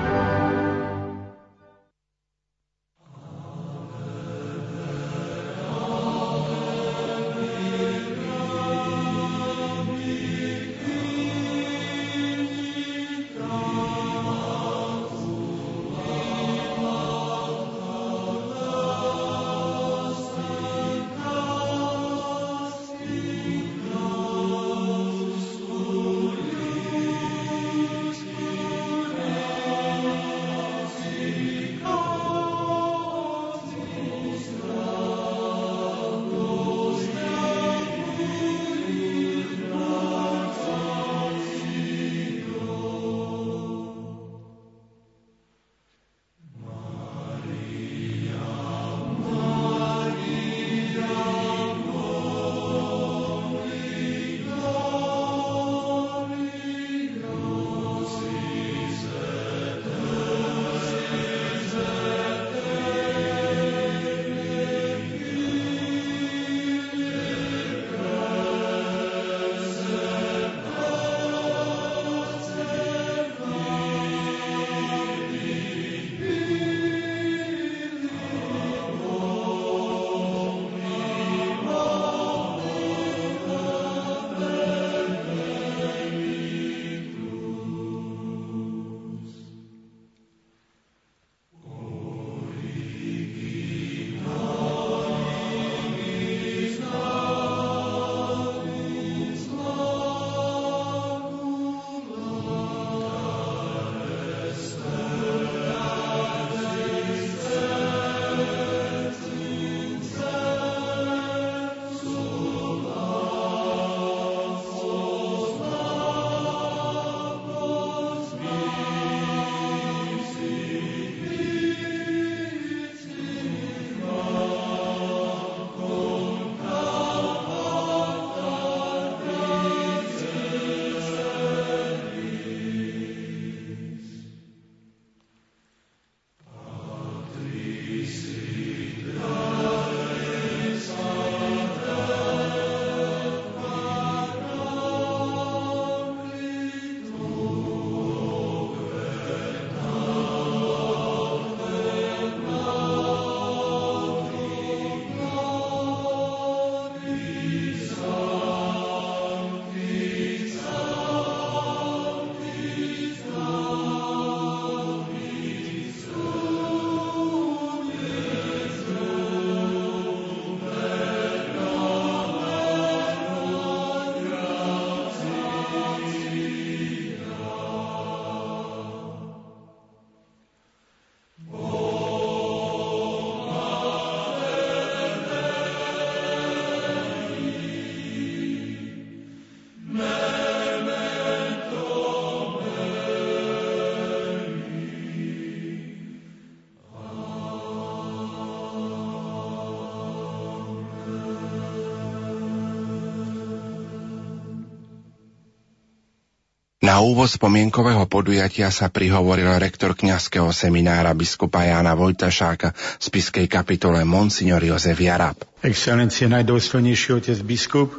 Na úvod spomienkového podujatia sa prihovoril rektor kňazského seminára biskupa Jána Vojtašáka z Piskej kapitole Monsignor Jozef Jarab. Excelencie, najdôstojnejší otec biskup,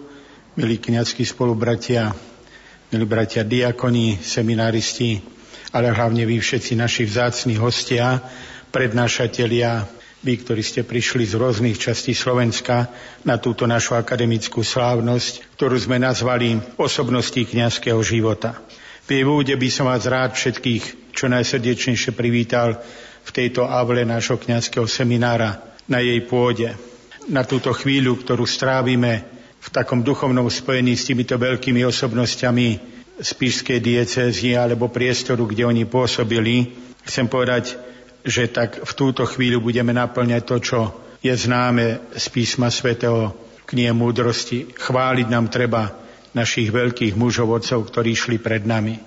milí kňazskí spolubratia, milí bratia diakoni, semináristi, ale hlavne vy všetci naši vzácni hostia, prednášatelia, vy, ktorí ste prišli z rôznych častí Slovenska na túto našu akademickú slávnosť, ktorú sme nazvali osobnosti kňazského života. V úvode by som vás rád všetkých čo najsrdečnejšie privítal v tejto avle nášho kňazského seminára na jej pôde. Na túto chvíľu, ktorú strávime v takom duchovnom spojení s týmito veľkými osobnosťami z Píšskej diecézy alebo priestoru, kde oni pôsobili, chcem povedať, že tak v túto chvíľu budeme naplňať to, čo je známe z písma svätého knie múdrosti. Chváliť nám treba našich veľkých mužov, otcov, ktorí šli pred nami.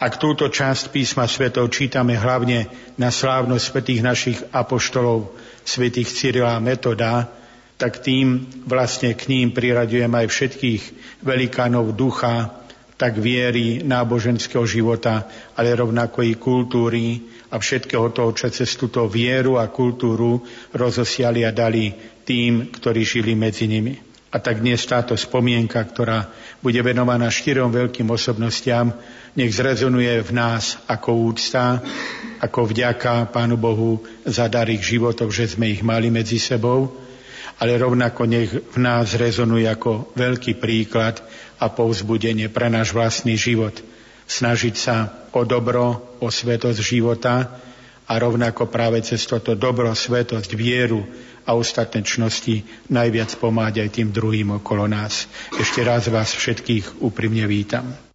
Ak túto časť písma svetov čítame hlavne na slávnosť svetých našich apoštolov, svetých Cyrila a Metoda, tak tým vlastne k ním priraďujem aj všetkých velikánov ducha, tak viery, náboženského života, ale rovnako i kultúry, a všetkého toho, čo cez túto vieru a kultúru rozosiali a dali tým, ktorí žili medzi nimi. A tak dnes táto spomienka, ktorá bude venovaná štyrom veľkým osobnostiam, nech zrezonuje v nás ako úcta, ako vďaka Pánu Bohu za dar ich životov, že sme ich mali medzi sebou, ale rovnako nech v nás rezonuje ako veľký príklad a povzbudenie pre náš vlastný život – snažiť sa o dobro, o svetosť života a rovnako práve cez toto dobro, svetosť, vieru a ostatné čnosti najviac pomáhať aj tým druhým okolo nás. Ešte raz vás všetkých úprimne vítam.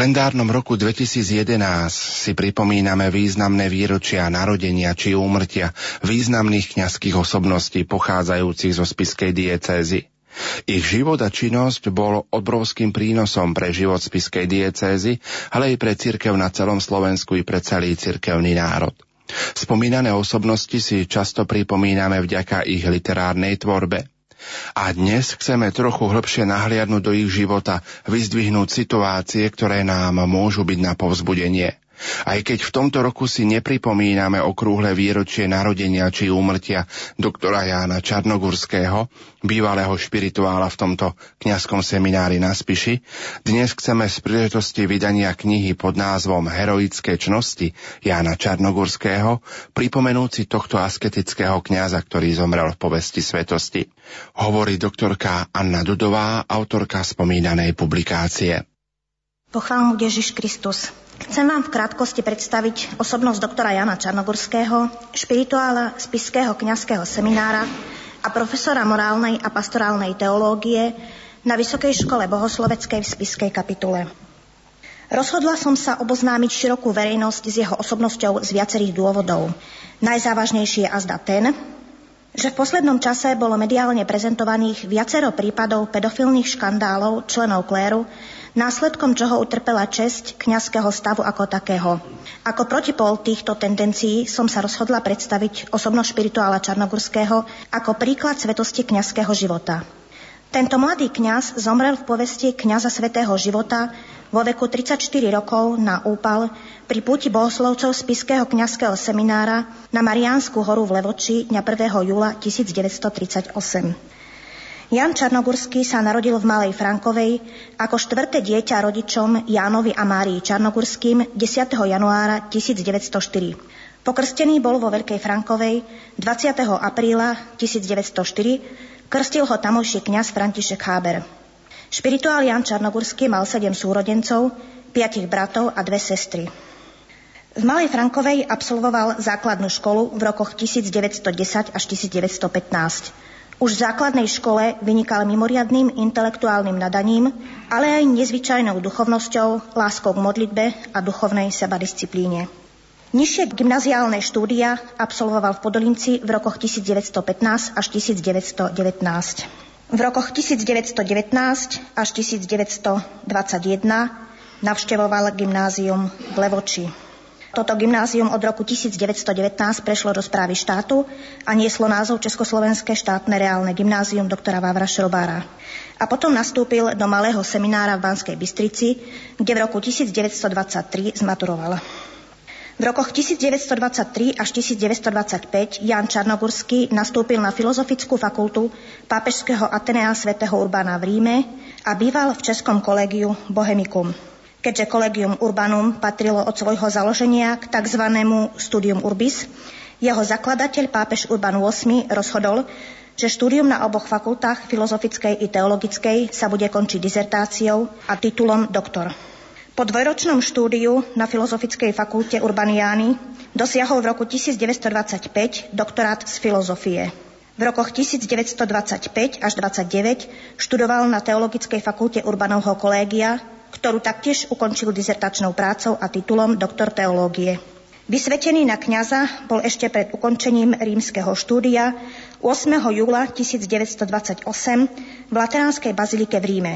Kalendárnom roku 2011 si pripomíname významné výročia narodenia či úmrtia významných kňazských osobností pochádzajúcich zo spiskej diecézy. Ich život a činnosť bol obrovským prínosom pre život spiskej diecézy, ale aj pre cirkev na celom Slovensku i pre celý cirkevný národ. Spomínané osobnosti si často pripomíname vďaka ich literárnej tvorbe. A dnes chceme trochu hlbšie nahliadnúť do ich života, vyzdvihnúť situácie, ktoré nám môžu byť na povzbudenie. Aj keď v tomto roku si nepripomíname okrúhle výročie narodenia či úmrtia doktora Jána Čarnogurského, bývalého špirituála v tomto kňazskom seminári na Spiši, dnes chceme z príležitosti vydania knihy pod názvom Heroické čnosti Jána Čarnogurského pripomenúť si tohto asketického kňaza, ktorý zomrel v povesti svetosti. Hovorí doktorka Anna Dudová, autorka spomínanej publikácie. Pochvál mu Ježiš Kristus. Chcem vám v krátkosti predstaviť osobnosť doktora Jana Čarnogorského, špirituála z Piského kňazského seminára a profesora morálnej a pastorálnej teológie na Vysokej škole bohosloveckej v Spiskej kapitule. Rozhodla som sa oboznámiť širokú verejnosť s jeho osobnosťou z viacerých dôvodov. Najzávažnejší je azda ten, že v poslednom čase bolo mediálne prezentovaných viacero prípadov pedofilných škandálov členov kléru, následkom čoho utrpela česť kňazského stavu ako takého. Ako protipol týchto tendencií som sa rozhodla predstaviť osobnosť špirituála Čarnogurského ako príklad svetosti kňazského života. Tento mladý kňaz zomrel v povesti kňaza svetého života vo veku 34 rokov na úpal pri púti bohoslovcov z Piského kňazského seminára na Mariánsku horu v Levoči dňa 1. júla 1938. Jan Čarnogurský sa narodil v Malej Frankovej ako štvrté dieťa rodičom Jánovi a Márii Čarnogurským 10. januára 1904. Pokrstený bol vo Veľkej Frankovej 20. apríla 1904, krstil ho tamojší kňaz František Háber. Špirituál Jan Čarnogurský mal sedem súrodencov, piatich bratov a dve sestry. V Malej Frankovej absolvoval základnú školu v rokoch 1910 až 1915. Už v základnej škole vynikal mimoriadným intelektuálnym nadaním, ale aj nezvyčajnou duchovnosťou, láskou k modlitbe a duchovnej sebadisciplíne. Nižšie gymnaziálne štúdia absolvoval v Podolinci v rokoch 1915 až 1919. V rokoch 1919 až 1921 navštevoval gymnázium v Levoči. Toto gymnázium od roku 1919 prešlo do správy štátu a nieslo názov Československé štátne reálne gymnázium doktora Vávra Šrobára. A potom nastúpil do malého seminára v Banskej Bystrici, kde v roku 1923 zmaturoval. V rokoch 1923 až 1925 Jan Čarnogurský nastúpil na Filozofickú fakultu Pápežského Atenea svätého Urbana v Ríme a býval v Českom kolegiu Bohemicum keďže Collegium Urbanum patrilo od svojho založenia k tzv. Studium Urbis, jeho zakladateľ pápež Urban VIII rozhodol, že štúdium na oboch fakultách, filozofickej i teologickej, sa bude končiť dizertáciou a titulom doktor. Po dvojročnom štúdiu na Filozofickej fakulte Urbaniány dosiahol v roku 1925 doktorát z filozofie. V rokoch 1925 až 29 študoval na Teologickej fakulte Urbanovho kolégia ktorú taktiež ukončil dizertačnou prácou a titulom doktor teológie. Vysvetený na kňaza bol ešte pred ukončením rímskeho štúdia 8. júla 1928 v Lateránskej bazilike v Ríme.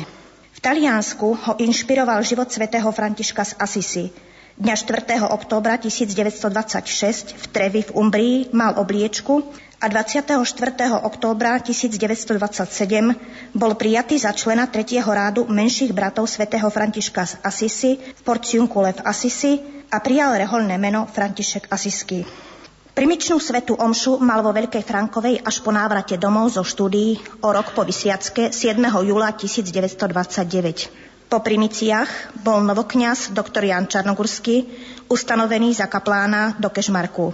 V Taliansku ho inšpiroval život svätého Františka z Asisi. Dňa 4. októbra 1926 v Trevi v Umbrii mal obliečku a 24. októbra 1927 bol prijatý za člena tretieho rádu menších bratov svätého Františka z Asisi v Porciunkule v Asisi a prijal reholné meno František Asisky. Primičnú svetu omšu mal vo Veľkej Frankovej až po návrate domov zo štúdií o rok po vysviacke 7. júla 1929. Po primiciach bol novokňaz doktor Jan Čarnogurský ustanovený za kaplána do Kešmarku.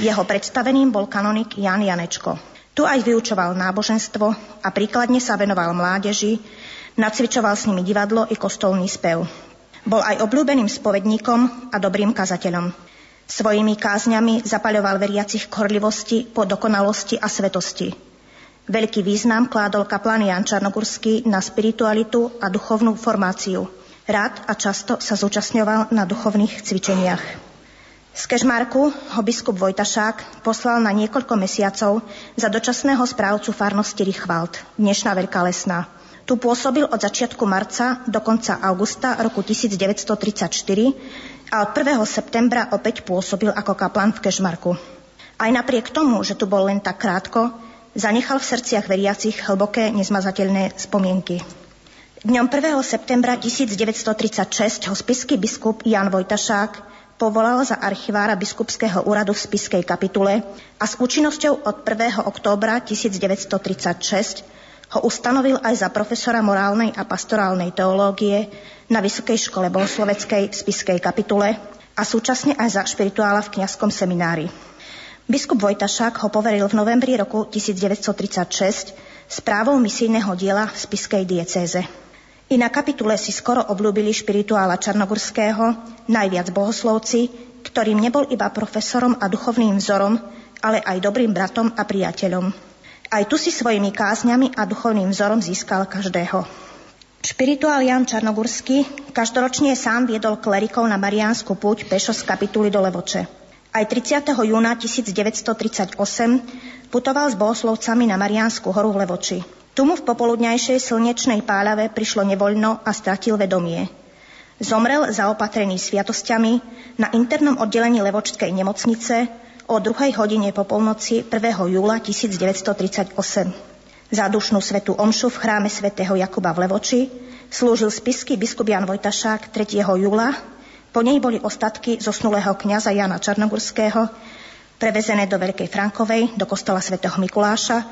Jeho predstaveným bol kanonik Jan Janečko. Tu aj vyučoval náboženstvo a príkladne sa venoval mládeži, nacvičoval s nimi divadlo i kostolný spev. Bol aj obľúbeným spovedníkom a dobrým kazateľom. Svojimi kázňami zapaľoval veriacich k horlivosti po dokonalosti a svetosti. Veľký význam kládol kaplán Jan Čarnogurský na spiritualitu a duchovnú formáciu. Rád a často sa zúčastňoval na duchovných cvičeniach. Z Kežmarku ho biskup Vojtašák poslal na niekoľko mesiacov za dočasného správcu farnosti Richwald, dnešná Veľká lesná. Tu pôsobil od začiatku marca do konca augusta roku 1934 a od 1. septembra opäť pôsobil ako kaplan v Kežmarku. Aj napriek tomu, že tu bol len tak krátko, zanechal v srdciach veriacich hlboké, nezmazateľné spomienky. Dňom 1. septembra 1936 ho spisky biskup Jan Vojtašák povolal za archivára biskupského úradu v spiskej kapitule a s účinnosťou od 1. októbra 1936 ho ustanovil aj za profesora morálnej a pastorálnej teológie na Vysokej škole bohosloveckej v spiskej kapitule a súčasne aj za špirituála v kňazskom seminári. Biskup Vojtašák ho poveril v novembri roku 1936 správou misijného diela v spiskej diecéze. I na kapitule si skoro obľúbili špirituála Čarnogurského, najviac bohoslovci, ktorým nebol iba profesorom a duchovným vzorom, ale aj dobrým bratom a priateľom. Aj tu si svojimi kázňami a duchovným vzorom získal každého. Špirituál Jan Čarnogurský každoročne sám viedol klerikov na Mariánsku púť pešo z kapituly do Levoče. Aj 30. júna 1938 putoval s bohoslovcami na Mariánsku horu v Levoči. Tu mu v popoludňajšej slnečnej páľave prišlo nevoľno a stratil vedomie. Zomrel zaopatrený sviatosťami na internom oddelení Levočskej nemocnice o druhej hodine po polnoci 1. júla 1938. Zádušnú svetú omšu v chráme svätého Jakuba v Levoči slúžil spisky biskup Jan Vojtašák 3. júla. Po nej boli ostatky zosnulého kňaza Jana Čarnogurského prevezené do Veľkej Frankovej, do kostola svätého Mikuláša,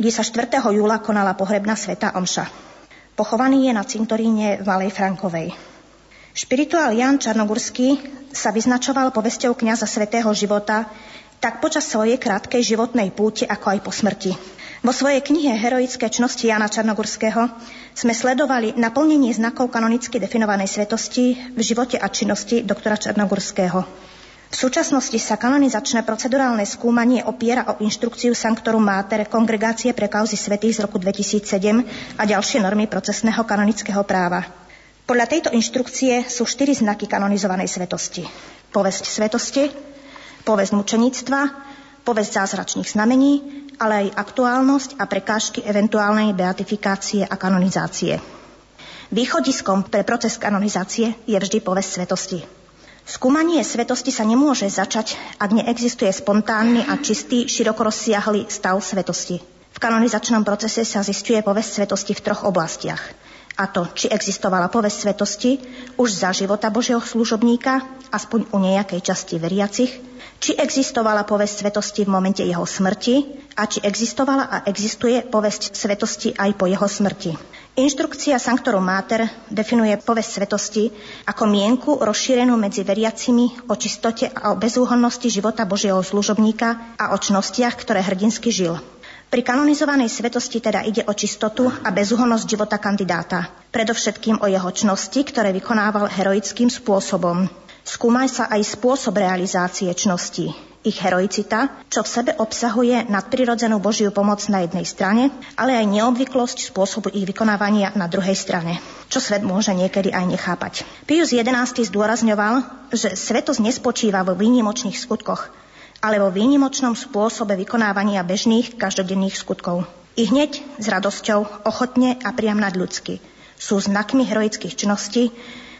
kde sa 4. júla konala pohrebná sveta omša. Pochovaný je na cintoríne v Malej Frankovej. Špirituál Jan Čarnogurský sa vyznačoval povesťou kňaza svetého života tak počas svojej krátkej životnej púti, ako aj po smrti. Vo svojej knihe Heroické čnosti Jana Čarnogurského sme sledovali naplnenie znakov kanonicky definovanej svetosti v živote a činnosti doktora Čarnogurského. V súčasnosti sa kanonizačné procedurálne skúmanie opiera o inštrukciu Sanctorum Mater Kongregácie pre kauzy svetých z roku 2007 a ďalšie normy procesného kanonického práva. Podľa tejto inštrukcie sú štyri znaky kanonizovanej svetosti. Povesť svetosti, povesť mučeníctva, povesť zázračných znamení, ale aj aktuálnosť a prekážky eventuálnej beatifikácie a kanonizácie. Východiskom pre proces kanonizácie je vždy povesť svetosti. Skúmanie svetosti sa nemôže začať, ak neexistuje spontánny a čistý, široko rozsiahly stav svetosti. V kanonizačnom procese sa zistuje povesť svetosti v troch oblastiach – a to, či existovala povesť svetosti už za života Božieho služobníka, aspoň u nejakej časti veriacich, či existovala povesť svetosti v momente jeho smrti a či existovala a existuje povesť svetosti aj po jeho smrti. Inštrukcia Sanctorum Mater definuje povesť svetosti ako mienku rozšírenú medzi veriacimi o čistote a o bezúhonnosti života Božieho služobníka a o čnostiach, ktoré hrdinsky žil. Pri kanonizovanej svetosti teda ide o čistotu a bezúhonnosť života kandidáta. Predovšetkým o jeho čnosti, ktoré vykonával heroickým spôsobom. Skúma sa aj spôsob realizácie čnosti, ich heroicita, čo v sebe obsahuje nadprirodzenú Božiu pomoc na jednej strane, ale aj neobvyklosť spôsobu ich vykonávania na druhej strane, čo svet môže niekedy aj nechápať. Pius XI zdôrazňoval, že svetosť nespočíva vo výnimočných skutkoch, ale vo výnimočnom spôsobe vykonávania bežných každodenných skutkov. I hneď s radosťou, ochotne a priam nadľudsky sú znakmi heroických činností,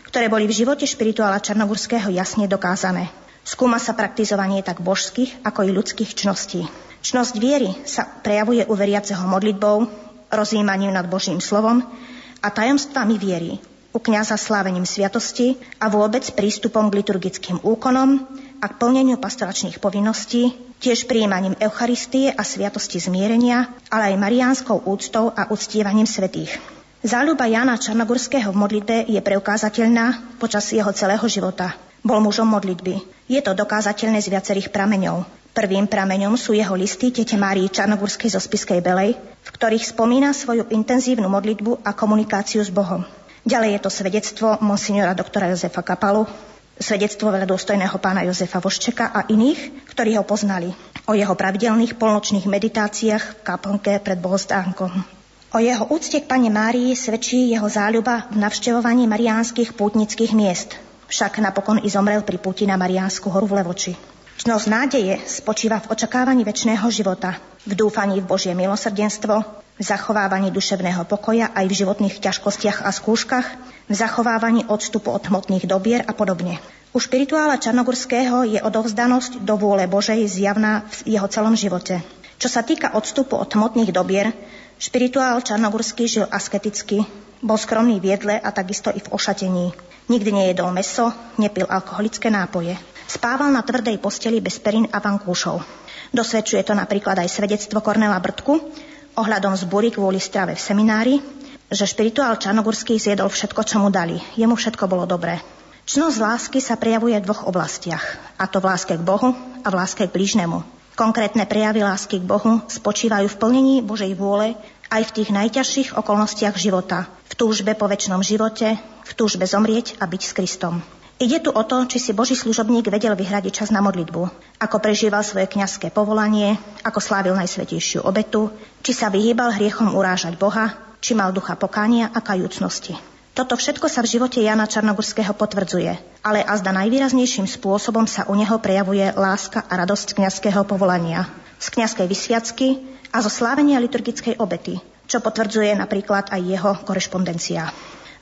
ktoré boli v živote špirituála Čarnogurského jasne dokázané. Skúma sa praktizovanie tak božských, ako i ľudských čností. Čnosť viery sa prejavuje u veriaceho modlitbou, rozjímaním nad Božím slovom a tajomstvami viery, u kniaza slávením sviatosti a vôbec prístupom k liturgickým úkonom, a k plneniu pastoračných povinností, tiež prijímaním Eucharistie a sviatosti zmierenia, ale aj mariánskou úctou a uctievaním svetých. Záľuba Jana Čarnogurského v modlitbe je preukázateľná počas jeho celého života. Bol mužom modlitby. Je to dokázateľné z viacerých prameňov. Prvým prameňom sú jeho listy tete Márii Čarnogurskej zo Spiskej Belej, v ktorých spomína svoju intenzívnu modlitbu a komunikáciu s Bohom. Ďalej je to svedectvo monsignora doktora Jozefa Kapalu, svedectvo veľa pána Jozefa Voščeka a iných, ktorí ho poznali. O jeho pravidelných polnočných meditáciách v kaplnke pred bohostánkom. O jeho úcte k Pane Márii svedčí jeho záľuba v navštevovaní mariánskych pútnických miest. Však napokon i zomrel pri púti na Mariánsku horu v Levoči. Čnosť nádeje spočíva v očakávaní väčšného života, v dúfaní v Božie milosrdenstvo, v zachovávaní duševného pokoja aj v životných ťažkostiach a skúškach, v zachovávaní odstupu od hmotných dobier a podobne. U špirituála Čarnogurského je odovzdanosť do vôle Božej zjavná v jeho celom živote. Čo sa týka odstupu od hmotných dobier, špirituál Čarnogurský žil asketicky, bol skromný v jedle a takisto i v ošatení. Nikdy nejedol meso, nepil alkoholické nápoje. Spával na tvrdej posteli bez perín a vankúšov. Dosvedčuje to napríklad aj svedectvo Kornela Brtku ohľadom zbúry kvôli strave v seminári, že špirituál Čarnogurský zjedol všetko, čo mu dali. Jemu všetko bolo dobré. Čnosť lásky sa prejavuje v dvoch oblastiach, a to v láske k Bohu a v láske k blížnemu. Konkrétne prejavy lásky k Bohu spočívajú v plnení Božej vôle aj v tých najťažších okolnostiach života, v túžbe po väčšnom živote, v túžbe zomrieť a byť s Kristom. Ide tu o to, či si Boží služobník vedel vyhradiť čas na modlitbu, ako prežíval svoje kňazské povolanie, ako slávil najsvetejšiu obetu, či sa vyhýbal hriechom urážať Boha, či mal ducha pokánia a kajúcnosti. Toto všetko sa v živote Jana Čarnogurského potvrdzuje, ale azda najvýraznejším spôsobom sa u neho prejavuje láska a radosť kňazského povolania, z kňazskej vysviacky a zo slávenia liturgickej obety, čo potvrdzuje napríklad aj jeho korešpondencia.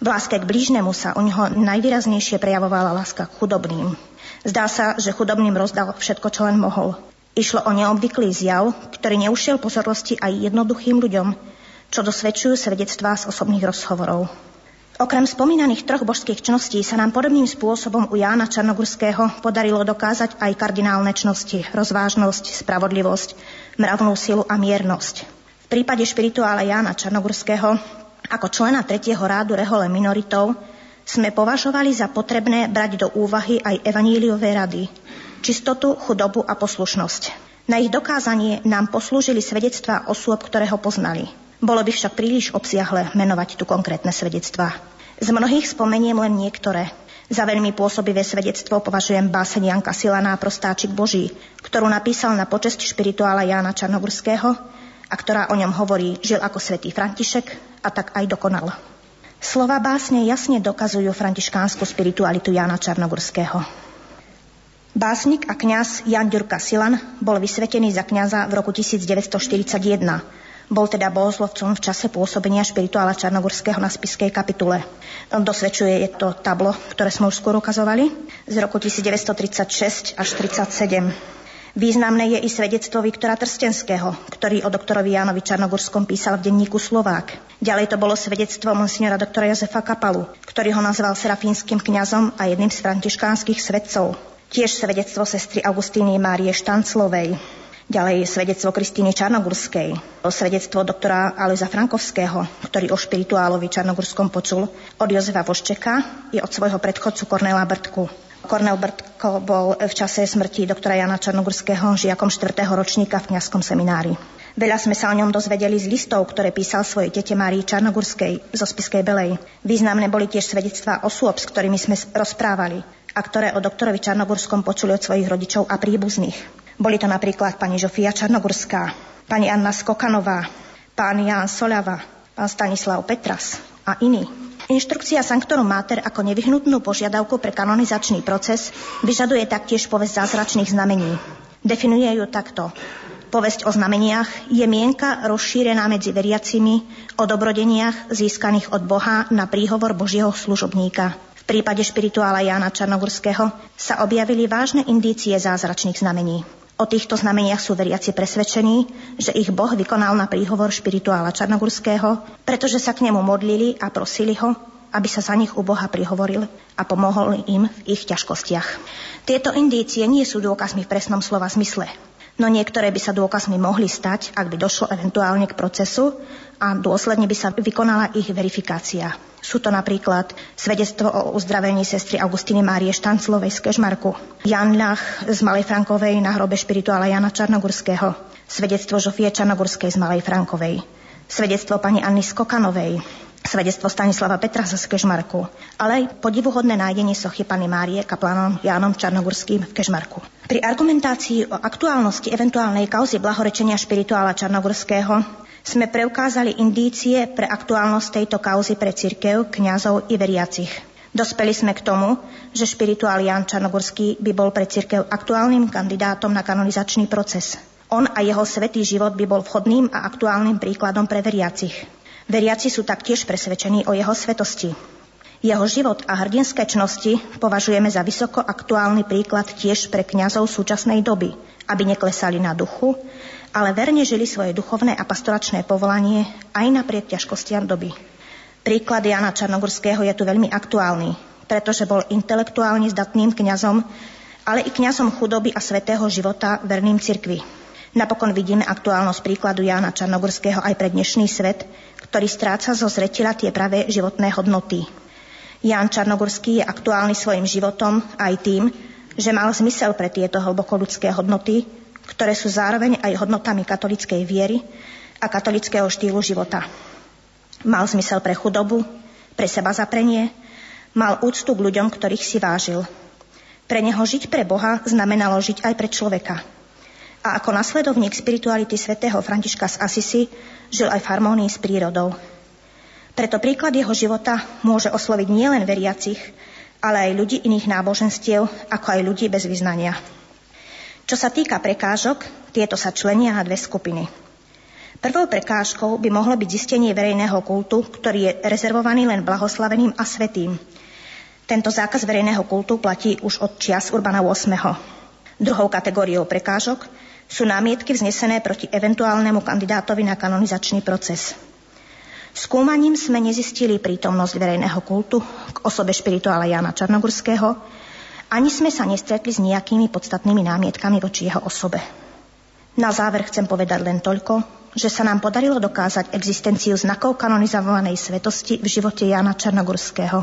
V láske k blížnemu sa u neho najvýraznejšie prejavovala láska k chudobným. Zdá sa, že chudobným rozdal všetko, čo len mohol. Išlo o neobvyklý zjav, ktorý neušiel pozornosti aj jednoduchým ľuďom, čo dosvedčujú svedectvá z osobných rozhovorov. Okrem spomínaných troch božských čností sa nám podobným spôsobom u Jána Čarnogurského podarilo dokázať aj kardinálne čnosti, rozvážnosť, spravodlivosť, mravnú silu a miernosť. V prípade špirituála Jána Čarnogurského ako člena tretieho rádu rehole minoritov sme považovali za potrebné brať do úvahy aj evaníliové rady, čistotu, chudobu a poslušnosť. Na ich dokázanie nám poslúžili svedectvá osôb, ktoré ho poznali – bolo by však príliš obsiahle menovať tu konkrétne svedectvá. Z mnohých spomeniem len niektoré. Za veľmi pôsobivé svedectvo považujem báseň Janka Silaná Prostáčik Boží, ktorú napísal na počesť špirituála Jána Čarnogurského a ktorá o ňom hovorí, žil ako svätý František a tak aj dokonal. Slova básne jasne dokazujú františkánsku spiritualitu Jána Čarnogurského. Básnik a kňaz Jan Ďurka Silan bol vysvetený za kňaza v roku 1941 bol teda bohoslovcom v čase pôsobenia špirituála Čarnogurského na spiskej kapitule. Dosvedčuje je to tablo, ktoré sme už skôr ukazovali, z roku 1936 až 37. Významné je i svedectvo Viktora Trstenského, ktorý o doktorovi Jánovi Čarnogurskom písal v denníku Slovák. Ďalej to bolo svedectvo monsignora doktora Jozefa Kapalu, ktorý ho nazval serafínskym kňazom a jedným z františkánskych svedcov. Tiež svedectvo sestry Augustíny Márie Štanclovej. Ďalej svedectvo Kristýny Čarnogurskej, svedectvo doktora Aloisa Frankovského, ktorý o špirituálovi Čarnogurskom počul od Jozefa Voščeka i od svojho predchodcu Kornela Brtku. Kornel Brtko bol v čase smrti doktora Jana Čarnogurského žiakom 4. ročníka v kňazskom seminári. Veľa sme sa o ňom dozvedeli z listov, ktoré písal svojej tete Márii Čarnogurskej zo Spiskej Belej. Významné boli tiež svedectvá osôb, s ktorými sme rozprávali a ktoré o doktorovi Čarnogurskom počuli od svojich rodičov a príbuzných. Boli to napríklad pani Žofia Čarnogurská, pani Anna Skokanová, pán Ján Soľava, pán Stanislav Petras a iní. Inštrukcia Sanctorum Mater ako nevyhnutnú požiadavku pre kanonizačný proces vyžaduje taktiež povesť zázračných znamení. Definuje ju takto. Povesť o znameniach je mienka rozšírená medzi veriacimi o dobrodeniach získaných od Boha na príhovor Božieho služobníka. V prípade špirituála Jána Čarnogurského sa objavili vážne indície zázračných znamení. O týchto znameniach sú veriaci presvedčení, že ich Boh vykonal na príhovor špirituála Čarnogurského, pretože sa k nemu modlili a prosili ho, aby sa za nich u Boha prihovoril a pomohol im v ich ťažkostiach. Tieto indície nie sú dôkazmi v presnom slova zmysle, no niektoré by sa dôkazmi mohli stať, ak by došlo eventuálne k procesu a dôsledne by sa vykonala ich verifikácia. Sú to napríklad svedectvo o uzdravení sestry Augustiny Márie Štanclovej z Kežmarku, Jan Lach z Malej Frankovej na hrobe špirituála Jana Čarnogurského, svedectvo Žofie Čarnogurskej z Malej Frankovej, svedectvo pani Anny Skokanovej, svedectvo Stanislava Petra z Kežmarku, ale aj podivuhodné nájdenie sochy Pany Márie kaplanom Jánom Čarnogurským v Kežmarku. Pri argumentácii o aktuálnosti eventuálnej kauzy blahorečenia špirituála Čarnogurského sme preukázali indície pre aktuálnosť tejto kauzy pre cirkev, kňazov i veriacich. Dospeli sme k tomu, že špirituál Jan Čarnogurský by bol pre cirkev aktuálnym kandidátom na kanonizačný proces. On a jeho svetý život by bol vhodným a aktuálnym príkladom pre veriacich. Veriaci sú taktiež presvedčení o jeho svetosti. Jeho život a hrdinské čnosti považujeme za vysoko aktuálny príklad tiež pre kňazov súčasnej doby, aby neklesali na duchu, ale verne žili svoje duchovné a pastoračné povolanie aj napriek ťažkostiam doby. Príklad Jana Čarnogurského je tu veľmi aktuálny, pretože bol intelektuálne zdatným kňazom, ale i kňazom chudoby a svetého života verným cirkvi. Napokon vidíme aktuálnosť príkladu Jana Čarnogurského aj pre dnešný svet, ktorý stráca zo zretila tie pravé životné hodnoty. Ján Čarnogurský je aktuálny svojim životom aj tým, že mal zmysel pre tieto hlboko ľudské hodnoty, ktoré sú zároveň aj hodnotami katolickej viery a katolického štýlu života. Mal zmysel pre chudobu, pre seba zaprenie, mal úctu k ľuďom, ktorých si vážil. Pre neho žiť pre Boha znamenalo žiť aj pre človeka. A ako nasledovník spirituality svätého Františka z Asisi žil aj v harmónii s prírodou. Preto príklad jeho života môže osloviť nielen veriacich, ale aj ľudí iných náboženstiev, ako aj ľudí bez vyznania. Čo sa týka prekážok, tieto sa členia na dve skupiny. Prvou prekážkou by mohlo byť zistenie verejného kultu, ktorý je rezervovaný len blahoslaveným a svetým. Tento zákaz verejného kultu platí už od čias Urbana VIII. Druhou kategóriou prekážok sú námietky vznesené proti eventuálnemu kandidátovi na kanonizačný proces. Skúmaním sme nezistili prítomnosť verejného kultu k osobe špirituála Jana Čarnogurského, ani sme sa nestretli s nejakými podstatnými námietkami voči jeho osobe. Na záver chcem povedať len toľko, že sa nám podarilo dokázať existenciu znakov kanonizovanej svetosti v živote Jana Čarnogurského.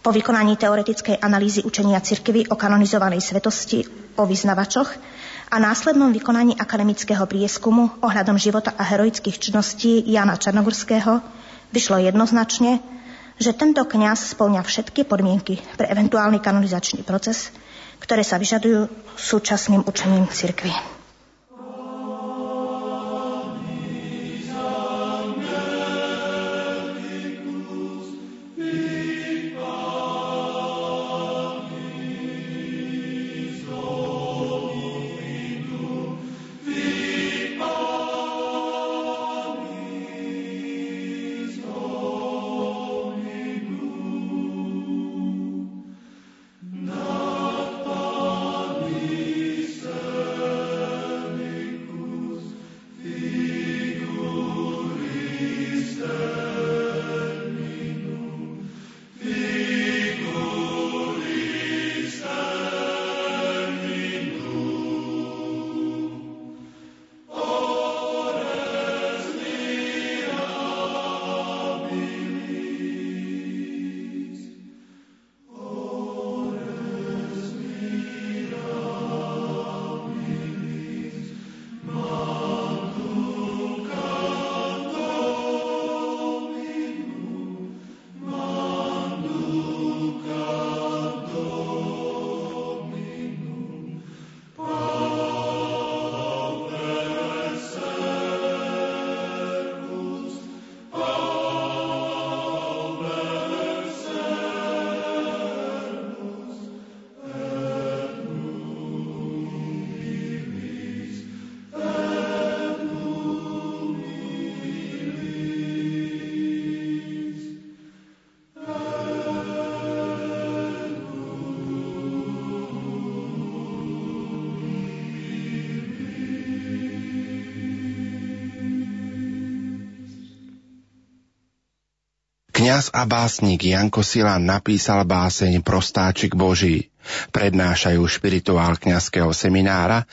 Po vykonaní teoretickej analýzy učenia cirkvy o kanonizovanej svetosti o vyznavačoch a následnom vykonaní akademického prieskumu ohľadom života a heroických činností Jana Čarnogurského vyšlo jednoznačne, že tento kňaz splňa všetky podmienky pre eventuálny kanonizačný proces, ktoré sa vyžadujú súčasným učením cirkvy. Kňaz a básnik Janko Silan napísal báseň Prostáčik Boží. Prednášajú špirituál kňazského seminára